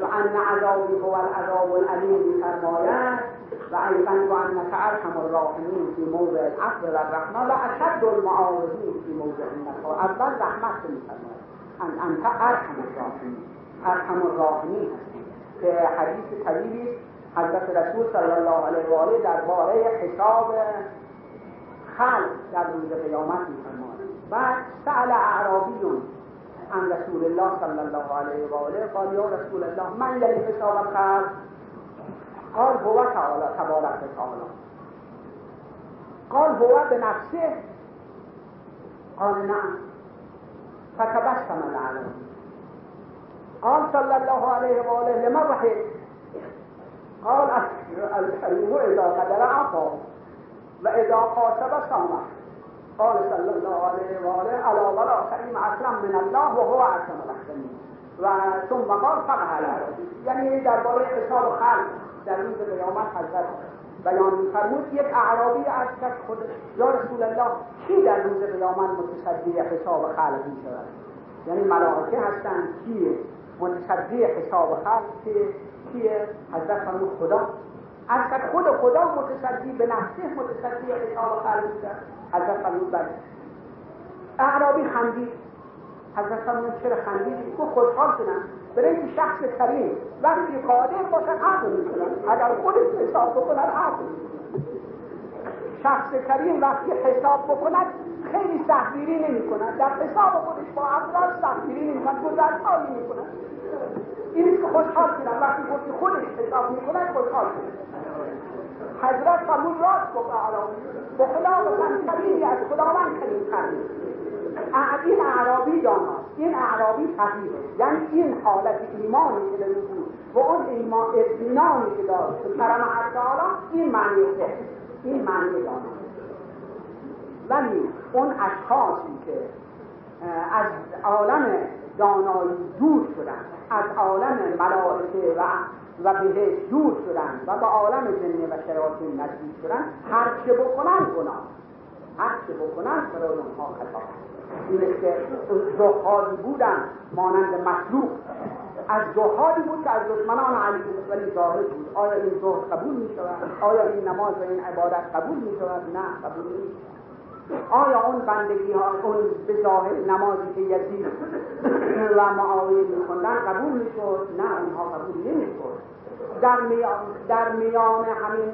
و ان عذابی هو العذاب العلیم میفرماید و ایضا و انک ارحم الراحمین فی موضع العفو و الرحمه و اشد المعارضین فی موضع النفا اول رحمت میفرماید. ان انت ارحم الراحمین. ارحم الراحمین هستی که حدیث طویلی حضرت رسول صلی الله علیه و آله درباره حساب خلق در روز قیامت میفرماید. و سأل اعرابیون عن رسول الله صلى الله عليه وآله قال يا رسول الله من يلي حساب الخلق قال هو تعالى تبارك وتعالى قال هو بنفسه قال نعم فتبسم العالم قال صلى الله عليه وآله لمن رحل قال الكريم إذا قدر عطا وإذا قاتب صامح قال صلى الله عليه وآله على ولا كريم أكرم من الله وهو أكرم الأحسنين و ثم قال فقه یعنی درباره حساب خلق در روز قیامت حضرت بیان میفرمود یک اعرابی از کرد خود یا رسول الله کی در روز قیامت متصدی حساب خلق می شود یعنی ملائکه هستند کیه؟ متصدی حساب خلق کیه؟ کیه؟ حضرت فرمود خدا. از خود خدا متصدی به نفسه متصدی حساب خلق می حضرت فرمود بله. اعرابی خندید. حضرت فرمود چرا خندید گفت خوشحال شدن برای اینکه شخص کریم وقتی قادر باشن عقل می‌کنن اگر خودش حساب بکنن عقل شخص کریم وقتی حساب بکند خیلی سختگیری نمی کند در حساب خودش با افراد سختگیری نمی کند گذرسالی می کند این که خوشحال شدن. وقتی خودش حساب می کند خوشحال شدن. حضرت فرمود راست گفت اعرابی به خداوند کریمی از خداوند کریم کریم این اعرابی دانا این اعرابی فقیره یعنی این حالت ایمانی که بود و اون ایمان اطمینانی که داشت به کرم این معنی این معنی دانا ولی اون اشخاصی که از عالم دانایی دور شدن از عالم ملائکه و و بهش دور شدن و به عالم جنه و شیاطین نزدیک شدن هر چه بکنن گناه. هر چه بکنن برای اونها خطا این که زهادی بودن مانند مطلوب از زهادی بود که از دشمنان علی ولی ظاهر بود. آیا این زهد قبول می شود آیا این نماز و این عبادت قبول می شود نه قبول نیست. آیا اون بندگی ها اون به ظاهر نمازی که یزید و معاویه میخوندن قبول می‌شد؟ نه اونها قبول نمی‌شد. در میان در میان همین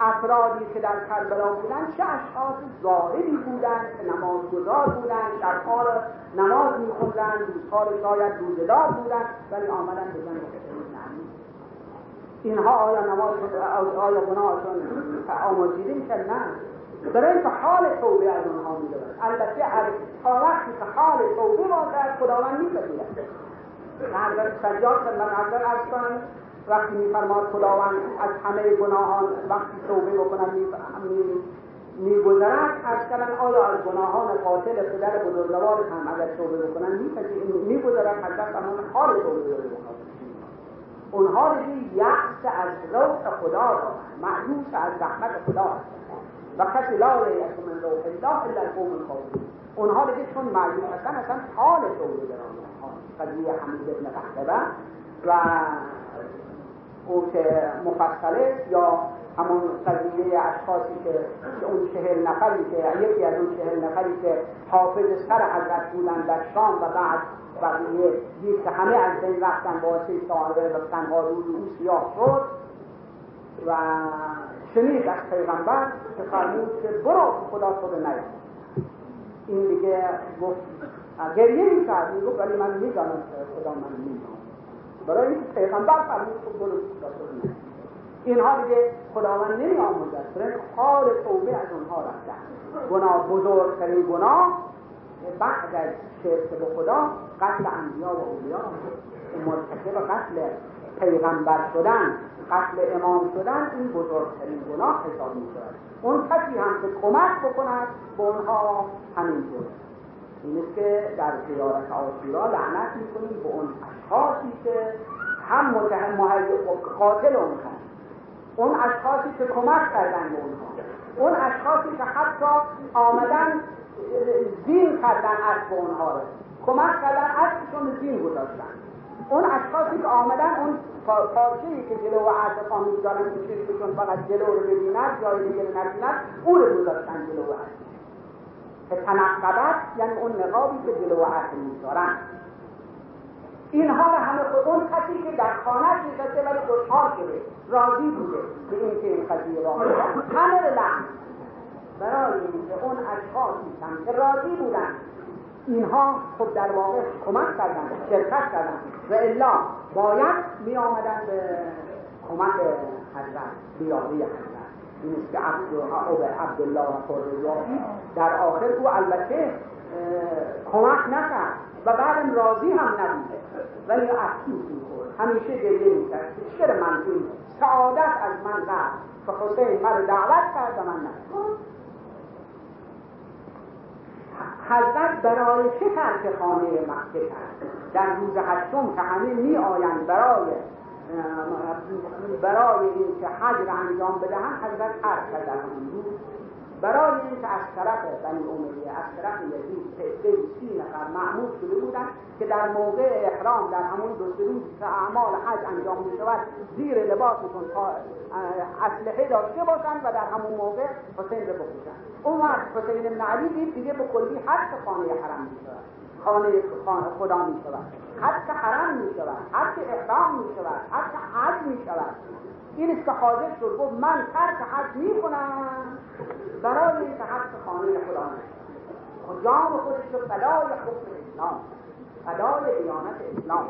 افرادی که در کربلا بودن چه اشخاص ظاهری بودند که نمازگزار بودند شبها را نماز میخوندن روزها شاید روزدار بودند ولی آمدن به جنگ اینها آیا نماز آیا گناهشون آموزیده که نه. برای اینکه حال توبه از اونها میدارد البته تا وقتی که حال توبه باشد خداوند میپذیرد سجاد من حضرت ارز کنم وقتی میفرماد خداوند از همه گناهان وقتی توبه بکنن میگذرد. از کردن آیا از گناهان قاتل پدر بزرگوار هم اگر توبه بکنن میگذرد حضرت فرمان حال توبه داره اونها دیگه یأس از روح خدا دارن معیوس از رحمت خدا و کسی لا یأس من روح الله الا القوم الخاسرون اونها دیگه چون معیوس هستن اصلا حال توبه در آنها قضیه حمید ابن قحطبه و او که مفصله یا همون قضیه اشخاصی که اون چهل نفری که یکی از اون چهل نفری که حافظ سر حضرت بودن در شام و بعد بقیه دید که همه از بین رفتن با واسه ساهره و تنها روی او سیاه شد و شنید از پیغمبر که فرمود که برو خدا تو رو این دیگه گفت گریه می کرد گفت ولی من می‌دانم که خدا من می‌دانم برای اینکه پیغمبر فرمود که برو تو رو اینها دیگه خداوند نمی آموزد برای حال توبه از اونها رفتن. گناه بزرگترین گناه بعد از شرک به خدا قتل انبیا و اولیا مرتکب قتل پیغمبر شدن قتل امام شدن این بزرگترین گناه حساب می شود اون کسی هم که کمک بکند به اونها همینطور این است که در زیارت آشورا لعنت می‌کنیم به اون اشخاصی که هم متهم قاتل اون هست اون اشخاصی که کمک کردن به اونها. اون اشخاصی که حتی آمدن زین کردن اسب اونها رو. کمک کردن اسبشون زین گذاشتن. اون اشخاصی که آمدن اون پارچه که جلو و عرض می‌گذارن که چشمشون فقط جلو رو ببیند جای دیگه رو نبیند او رو گذاشتن جلو و که تنقبت یعنی اون نقابی که جلو و عرض می‌گذارن اینها رو همه خود اون کسی که در خانهش نشسته ولی خوشحال شده راضی بوده به این که این قضیه را همه لحن برای اینکه اون اشخاصی که راضی بودن. اینها خب در واقع کمک کردن شرکت کردن. و الا باید می آمدن به کمک حضرت بیاری است که عبدالله خرزایی در آخر او البته کمک نکرد و بعدم راضی هم نبوده. ولی افسوس می‌خورد همیشه گریه می‌کرد. که چرا من این سعادت از من رفت؟ که حسین من دعوت کرد و من نکرد حضرت برای چه ترک خانه مکه کرد؟ در روز هشتم که همه می آیند برای برای اینکه حج را انجام بدهند حضرت ترک کرد در همون روز برای اینکه از طرف بنی امیه از طرف یزید تعده سی نفر معمول شده بودند که در موقع احرام در همون دو روز که اعمال حج انجام می شود زیر لباسشون اسلحه داشته باشند و در همون موقع حسین رو بکشند. اون وقت حسین بن علی دیگه به کلی حج خانه حرم می شود خانه خدا می شود. حج حرم می شود حج احرام می شود حج حج می شود. این است که حاضر شد گفت من ترک حج می کنم برای اینکه حج خانه خدا خود جان خودش رو فدای حکم اسلام فدای دیانت اسلام.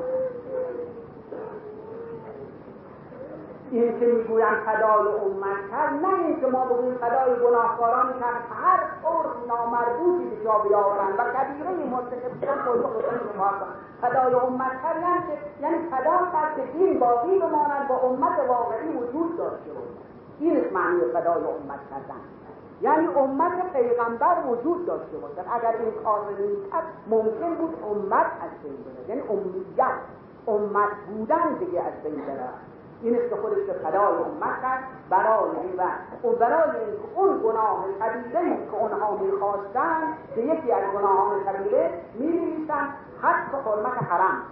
این که می‌گویم فدای امت کرد نه اینکه ما بگوییم فدای گناهکاران کرد هر طور نامربوطی به جا بیاورند. و کبیره مرتکب شدن فدای امت کرد یعنی یعنی فدا کرد که دین باقی بماند با امت واقعی وجود داشته باشد. این معنی فدای امت کردن یعنی امت پیغمبر وجود داشته باشد. اگر این کار نمی‌کرد ممکن بود امت از بین بره. یعنی امیت امت بودن دیگه از بین بره. این است که خودش به فدای امت کرد برای این و برای اینکه اون گناه کبیره که اونها می‌خواستن به یکی از گناهان کبیره می‌نویسن حق حرمت حرم.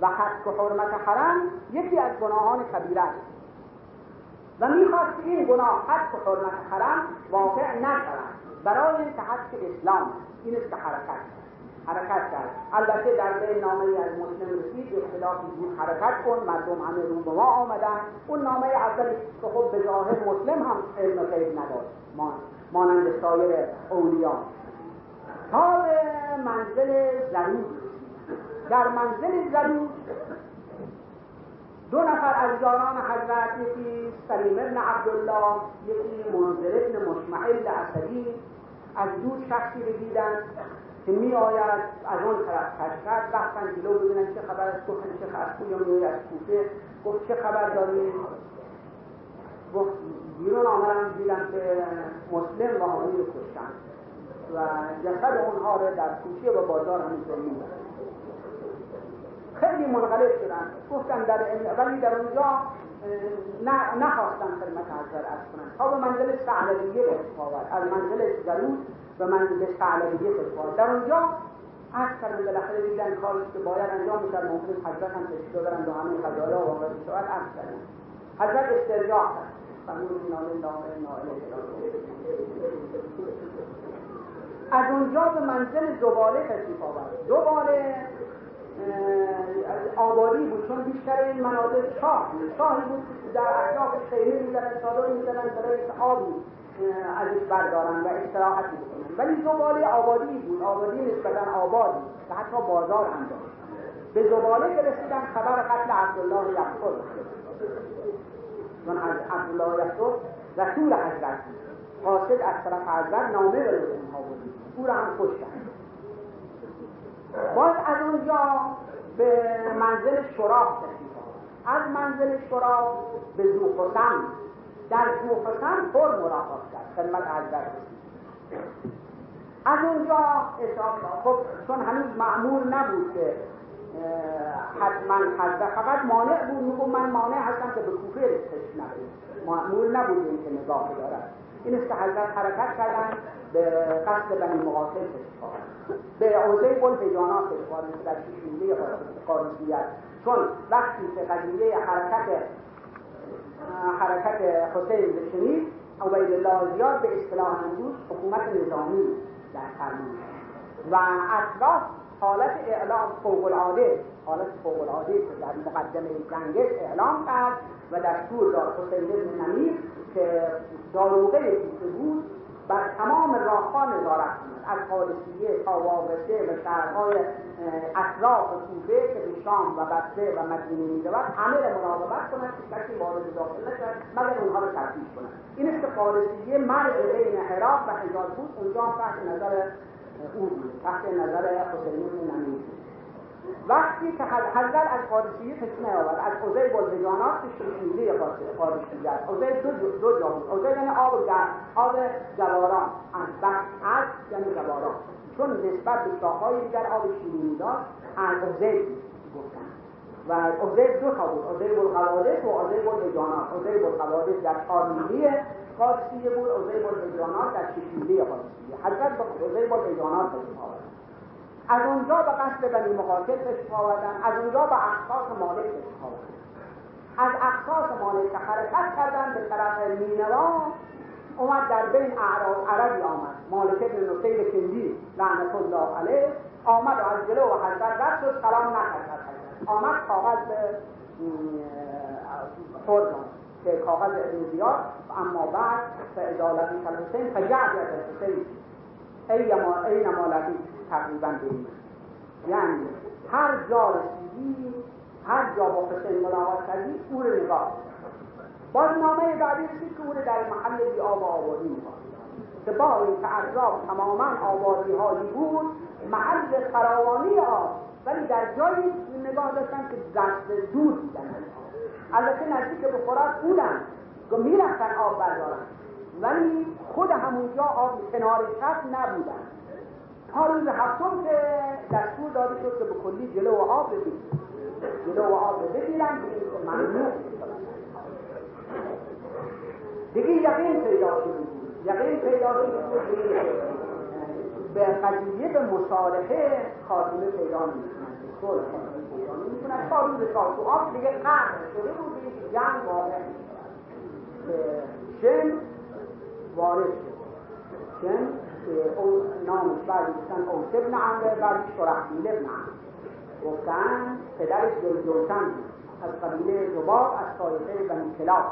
و حق حرمت حرم یکی از گناهان کبیره است. و می‌خواست این گناه حق حرمت حرم واقع نشود. برای اینکه حق اسلام این است که حرکت. حرکت کرد. البته در بین نامه از مسلم رسید اختلافی بود. حرکت کن مردم همه رو به ما آمدن. اون نامه اولی که خب به ظاهر مسلم هم علم غیب نداشت. مانند سایر اولیا تا به منزل زرود در منزل زرود دو نفر از یاران حضرت یکی سلیم ابن عبدالله یکی منظر ابن مشمعل اسدی از دور شخصی رو که می آید از اون طرف تشکر رفتن جلو ببینن چه خبر است گفتن چه خبر یا می از کوفه گفت چه خبر داری؟ گفت بیرون آمدن دیدن که مسلم و حامی رو کشتن و جسد اونها رو در کوچه و بازار همینطور می‌برن خیلی منقلب شدن. گفتن در ولی در اونجا نه نخواستن خدمت حضرت از کنن تا به منزل سعلویه به از منزل جلوس به منزل سعلویه به در اونجا از کردن بالاخره دیدن کاری که باید انجام می‌شد ممکن حضرت هم تشکیل دارن به همه خزایا واقع شود عرض کردن حضرت استرجاع کرد. از اونجا به منزل زباله تشریف آورد. زباله آبادی بود چون بیشتر این مناطق شاه شاهی بود در اطراف خیمه می‌زدن چادر می‌زدن برای آبی ازش بردارن و استراحت بکنن ولی زباله آبادی بود. آبادی نسبتا آبادی. و حتی بازار هم داشت. به زباله که رسیدن خبر قتل عبدالله یحفر چون عبدالله یحفر رسول حضرت قاصد از طرف حضرت نامه به اونها بود. او را هم کشتن. باز از اونجا به منزل شراب تشریف از منزل شراب به زوخسم در زوخسم پر ملاقات کرد. خدمت حضرت از اونجا خب چون هنوز معمول نبود که حتما حضرت فقط مانع بود. میگو من مانع هستم که به کوفه رسش معمول نبود این که نگاه دارد این است که حضرت حرکت کردن. به قصد بنی مقاتل به عوضه بل هجانات که در شیشونده قادسیت چون وقتی که قضیه حرکت حرکت حسین به شنید عبید الله زیاد به اصطلاح امروز حکومت نظامی در فرمون و اطراف حالت اعلام فوق العاده حالت فوق العاده که در مقدمه جنگش اعلام کرد و دستور داد حسین بن نمیر که داروغه بود بر تمام راهها نظارت کند از قادسیه تا وابسته و شهرهای اطراف کوفه که به شام و بسته و مدینه می‌رود همه را مراقبت کند که کسی وارد داخل نشود مگر اونها را تفتیش کند این که قادسیه مرز بین عراق و حجاز بود. اونجا تحت نظر او بود. تحت نظر حسین بن وقتی که حضرت از قادسیه تشنه آورد از عزیب الهجانات به شیشیده قادسیه است عزیب دو, دو جا بود. عزیب یعنی آب گرم. آب جواران. از بحث از یعنی جواران. چون نسبت به شاههای دیگر آب شیرینی داشت از عزیب گفتن. و عزیب دو تا بود. عزیب القوادس و عزیب الهجانات عزیب القوادس در چهار میلی قادسیه بود عزیب الهجانات در شیشیده قادسیه حضرت به عزیب الهجانات تشریف آورد از اونجا به قصد بنی مقاتل تشریف آوردن. از اونجا به اقصاص مالک تشریف آوردن. از اقصاص مالک حرکت کردن به طرف مینوا اومد در بین عربی آمد. مالک بن نصیر کندی لعنت الله علیه آمد و از جلو و حضرت رد شد سلام نکرد. آمد کاغذ به خورد که کاغذ ابن زیاد. اما بعد فاذا لقیت الحسین فجعت الحسین ای ما ای تقریبا بریم یعنی هر جا رسیدی هر جا با حسین ملاقات کردی او رو نگاه. باز نامه بعدی رسید که او رو در محل بی آب آبادی که با این که اطراف تماما آبادی هایی بود محل فراوانی آب. ولی در جایی نگاه داشتن که دست دور بودن. البته نزدیک به فرات بودن. که می‌رفتن آب بردارن. ولی خود همونجا آب کنار شط نبودن. تا روز هفتم که دستور داده شد که به کلی جلو آب بگیرن جلو آب بگیرن که ممنوع دیگه یقین پیدا شد یقین پیدا شد به قضیه به مصالحه خاتمه پیدا نمی‌کنن صلح پیدا نمی‌کنن تا روز تا تو آب دیگه قرد شده بود دیگه جنگ واقع شم وارد شد شم نامش بعد گفتن اوس ابن عمرو بعد شرحبیل ابن عمرو گفتن پدرش جلجلتن بود از قبیله زباب از طایفه بنی کلاب.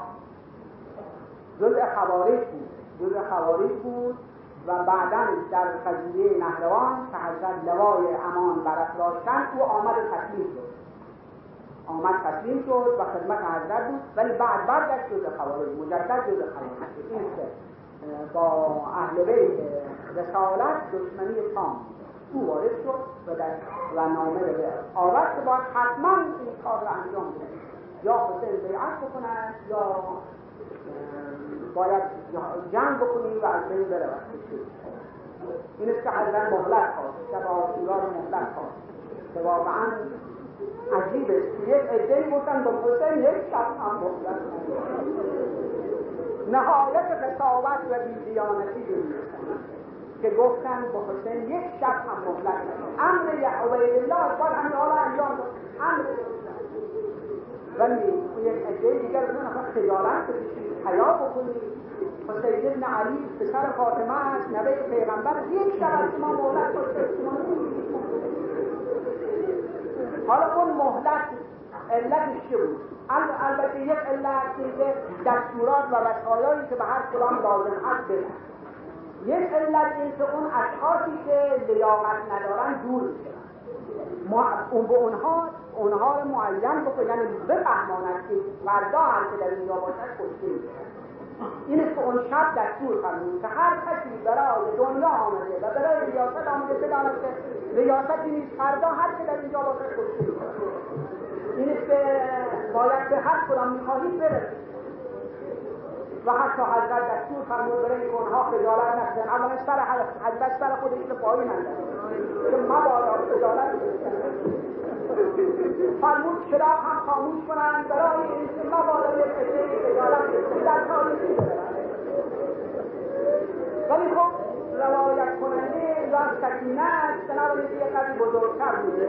جزء خوارج بود. جزء خوارج بود و بعدا در قضیه نهروان که حضرت لوای امان برش داشتن او آمد تسلیم شد. آمد تسلیم شد و خدمت حضرت بود. ولی بعد برگشت جزء خوارج مجدد جزء خوارج. این با اهل بیت رسالت دشمنی تام او وارد شد و در و نامه به آورد که باید حتما این کار را انجام بده. یا حسین بیعت بکنن یا باید جنگ بکنی و از بین برود این است که حضرت مهلت خواست شب آشورا رو مهلت خواست که واقعا عجیب است یک عده گفتن به حسین یک شب هم مهلت نهایت قصاوت و بیدیانتی رو که گفتن با حسین یک شب هم مهلت امر عبیدالله باید همین حالا انجام امر ولی یک عده دیگر بودن خجالت بکشید حیا بکنید. حسین ابن علی پسر فاطمه است نبی پیغمبر یک شب از شما مهلت حالا اون مهلت علتش چه بود؟ البته یک علت که دستورات و وسایلی که به هر کلام لازم هست بدن یک علت این که اون اشخاصی که لیاقت ندارن دور میشن. اون به اونها اونها رو معین بکنه یعنی بفهمانند که فردا هر که در اینجا باشد کشته این که اون شب دستور فرمود که هر کسی برای دنیا آمده و برای ریاست آمده بداند که ریاستی نیست فردا هر که در اینجا باشد کشته این که باید به هر کدام می‌خواهید برسید. و حتی حضرت دستور فرمود برای که اونها خجالت نکنن اولا سر حضرت سر خودش رو پایین که مبادا خجالت فرمود چراغ هم خاموش کنند. برای اینکه مبادا یک عده خجالت در تاریخی ولی خب روایت کننده زن سکینه است. بنابراین یه قدری بزرگتر بوده.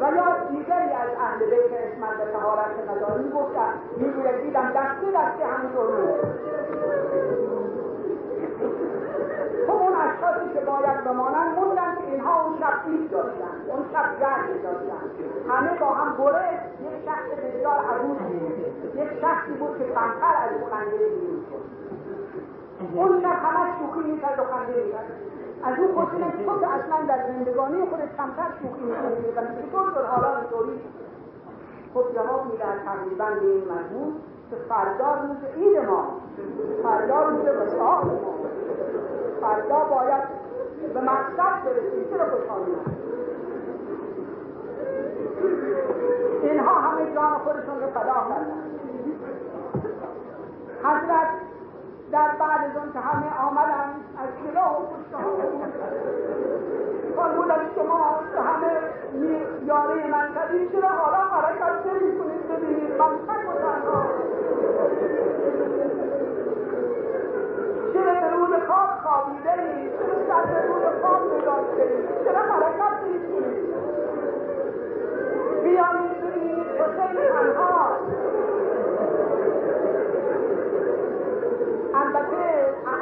و یا دیگری از اهل بیت اسمت به تهارت نداری می‌گفتن می‌گوید دیدم دسته دسته همینطور خب اون اشخاصی که باید بمانند موندن که اینها اون شب ایش داشتن اون شب گرد داشتن همه با هم بره یک شخص بسیار عبود یک شخصی بود که کمتر از او خنده اون شب همه شوخی می‌کرد و خنده می‌کرد از اون پرسیدم تو که اصلا در زندگانی خودت کمتر شوخی می‌کنی و چطور شد حالا اینطوری خب جواب میدن تقریبا به این مضمون که فردا روز عید ما فردا روز وسال ما. فردا باید به مقصد برسیم. چرا خوشحالی اینها همه جان خودشون رو فدا کردن. حضرت در بعد از اون که همه آمدن از سلاح و کشته فرمودن شما همه یاره من کردید چرا حالا حرکت نمی کنید ببینید من تک و تنها چرا به روی خواب خوابیده اید چرا سر به روی خواب نگاشته اید چرا حرکت نمی کنید بیایید ببینید حسین تنها البته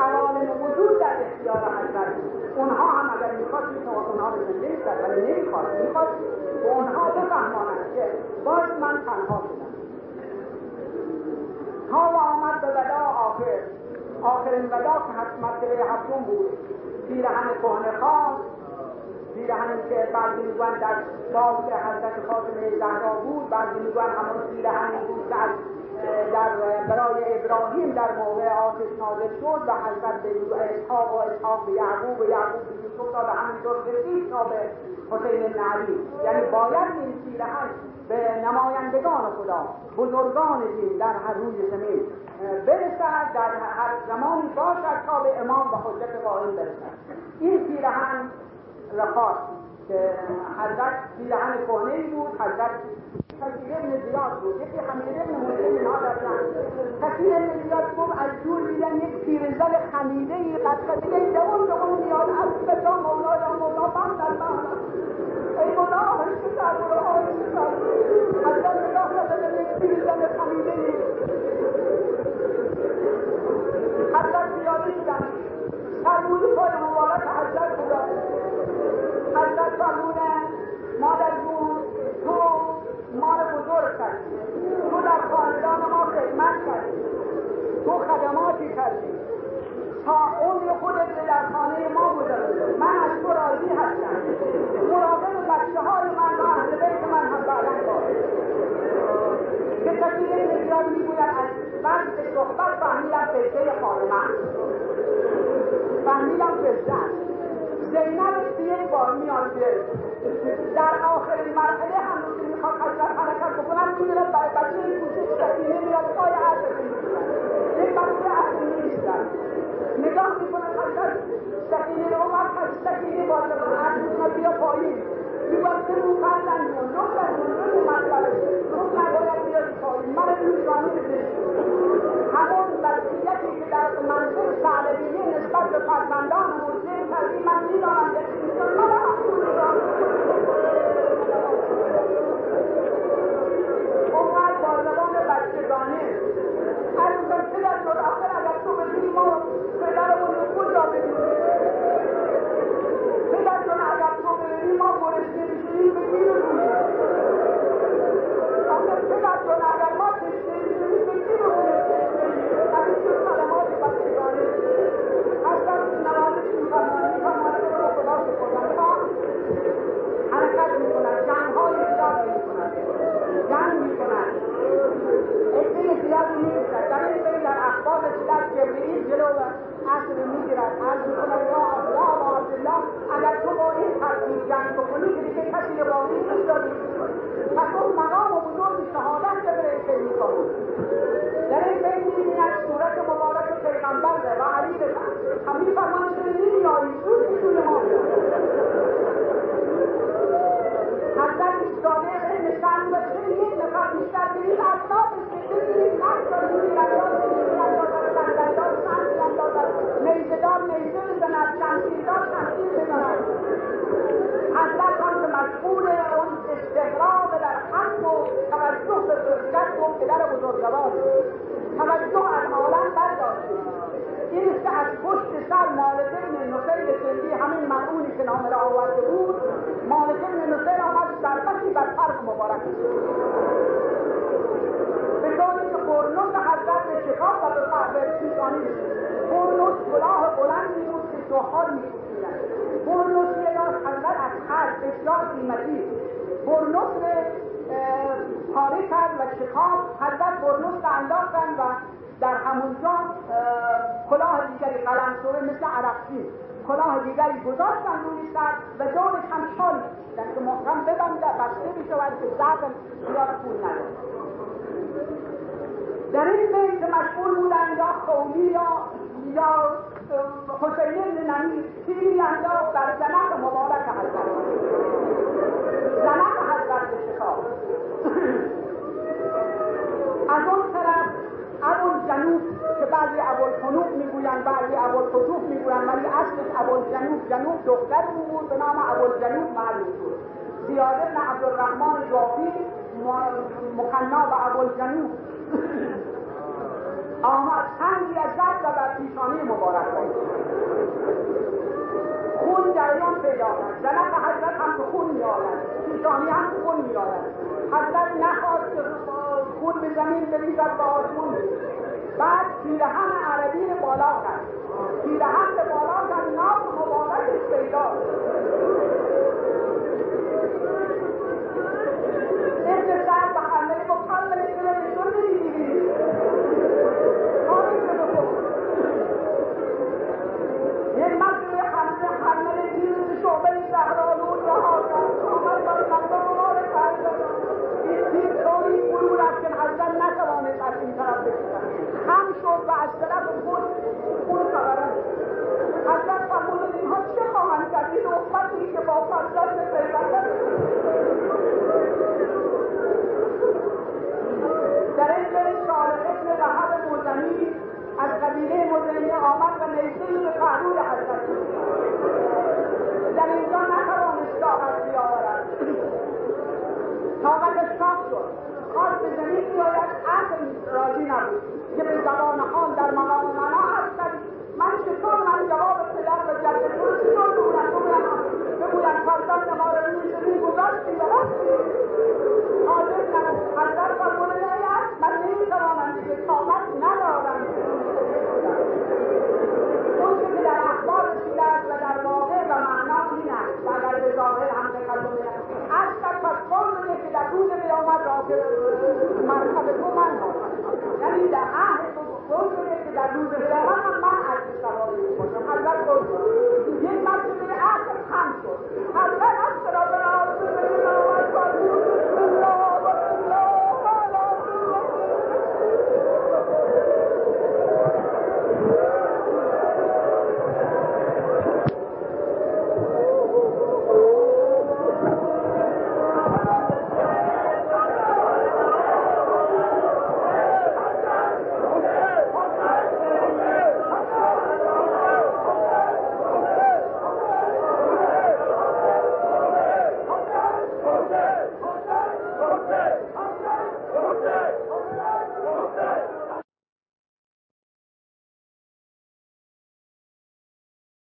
عوالم وجود در اختیار حضرت اونها هم اگر می‌خواد می‌تونه اونها رو زنده کرد ولی نمی‌خواد می‌خواد به اونها بفهمانند که باز من تنها شدم تا آمد به ودا آخر. آخرین ودا که مرتبه هفتم بود. پیرهن کهنه خواست پیرهنی که بعضی می‌گوین در باب حضرت فاطمه زهرا بود بعضی می‌گوین همون پیرهنی بود که در برای ابراهیم در موقع آتش نازل شد و حضرت به اسحاق و اسحاق به یعقوب و یعقوب به یوسف داد و همینطور رسید تا به حسین بن علی. یعنی باید این پیرهن به نمایندگان خدا بزرگان دین در هر روی زمین برسد در هر زمانی باشد تا به امام و حجت قائم برسد. این پیرهن رخاست که حضرت پیرهن کهنه بود حضرت یکی حمید ابن حسین اینها داشتن کثیر ابن زیاد گفت از دور دیدن یک پیرزن خمیده ای قد قدیده جوان جوان میاد از بتا یا مولا بند در ای مولا آهش کر مولا آهش کر حضرت نگاه نزدن یک پیرزن خمیده ای حضرت زیاده شدن سرمود پای مبارک حضرت بودن حضرت فرمودن مادر جون تو ما رو بزرگ کردی تو در خاندان ما خدمت کردی تو خدماتی کردی تا عمر خودت رو در خانه ما گذاشتی من از تو راضی هستم. مراقب بچه های من و اهل بیت من هم بعدا باش که کثیر نگران می‌گوید از بعد صحبت فهمیدم فرشه خانمان فهمیدم فرشه زینب یک بار میاد در آخرین مرحله هم که می‌خواد حرکت بکنن می‌بینن برای بچه این کوچه سکینه میاد پای نگاه می‌کنن مثلا سکینه اومد از سکینه بالا هر می‌کنن بیا پایین. میباسته رو قلبن رو رو رو مطلبه رو نباید بیاری پایین. من میزانی بده همون وضعیتی که در منظور سعلویه نسبت به فرزندان موسیقی من می‌دانم که پیغمبر و علی رسن هم میفرماند که نمیایی زود توی ما. حضرت ایستاده علم شن و چه یک نفر بیشتر به این ببینید نقش داره نیزهدار نیزه بزند شمشیردار شمشیر بزند حضرت هم که مشغول اون استقرار در حق و توجه به فرصت و پدر بزرگوار. توجه از عالم برداشته این است که از پشت سر مالک ابن نصیر سندی همین مرعونی که نام را آورده بود مالک ابن نصیر آمد ضربتی بر فرق مبارک. به طوری که قرنوس حضرت به شکاف و به فرق پیشانی قرنوس کلاه بلندی بود که جوهر میپوشیدند. قرنوس یه داشت حضرت از خرد بسیار قیمتی. قرنوس پاره کرد و شکاف حضرت قرنوس را انداختند و در همونجا کلاه دیگری قلمسوه مثل عرقچی. کلاه دیگری گذاشتن روی سر و دورش هم شال میکشیدن که محرم ببنده بسته بشود که زخم زیاد پول نداره. در این بین که مشغول بودن یا خولی یا یا حسین نمیر تیری انداخت بر زنق مبارک حضرت. زنق حضرت شکار. <laughs> از اون طرف ابوالجنوب که بعضی ابوالفنوق می‌گویند بعضی ابوالفتوح می‌گویند ولی اصلش ابوالجنوب جنوب دختر بود به نام ابوالجنوب معلوم شد. زیاد ابن عبدالرحمن جافی مخنا به ابوالجنوب. آمد سنگی از زد و بر پیشانی مبارک بود خون جریان پیدا کرد. زنق حضرت هم به خون میآید پیشانی هم خون میآید حضرت نخواست که خون به زمین بریزد به آسمون بعد پیرهن عربی بالا کرد. پیرهن رو بالا کرد. ناف مبارکش پیدا می‌کنه که در روز قیامت هم من عرض سواری می‌کنم حضرت گفت یک مرتبه عصر خم شد. حضرت عصر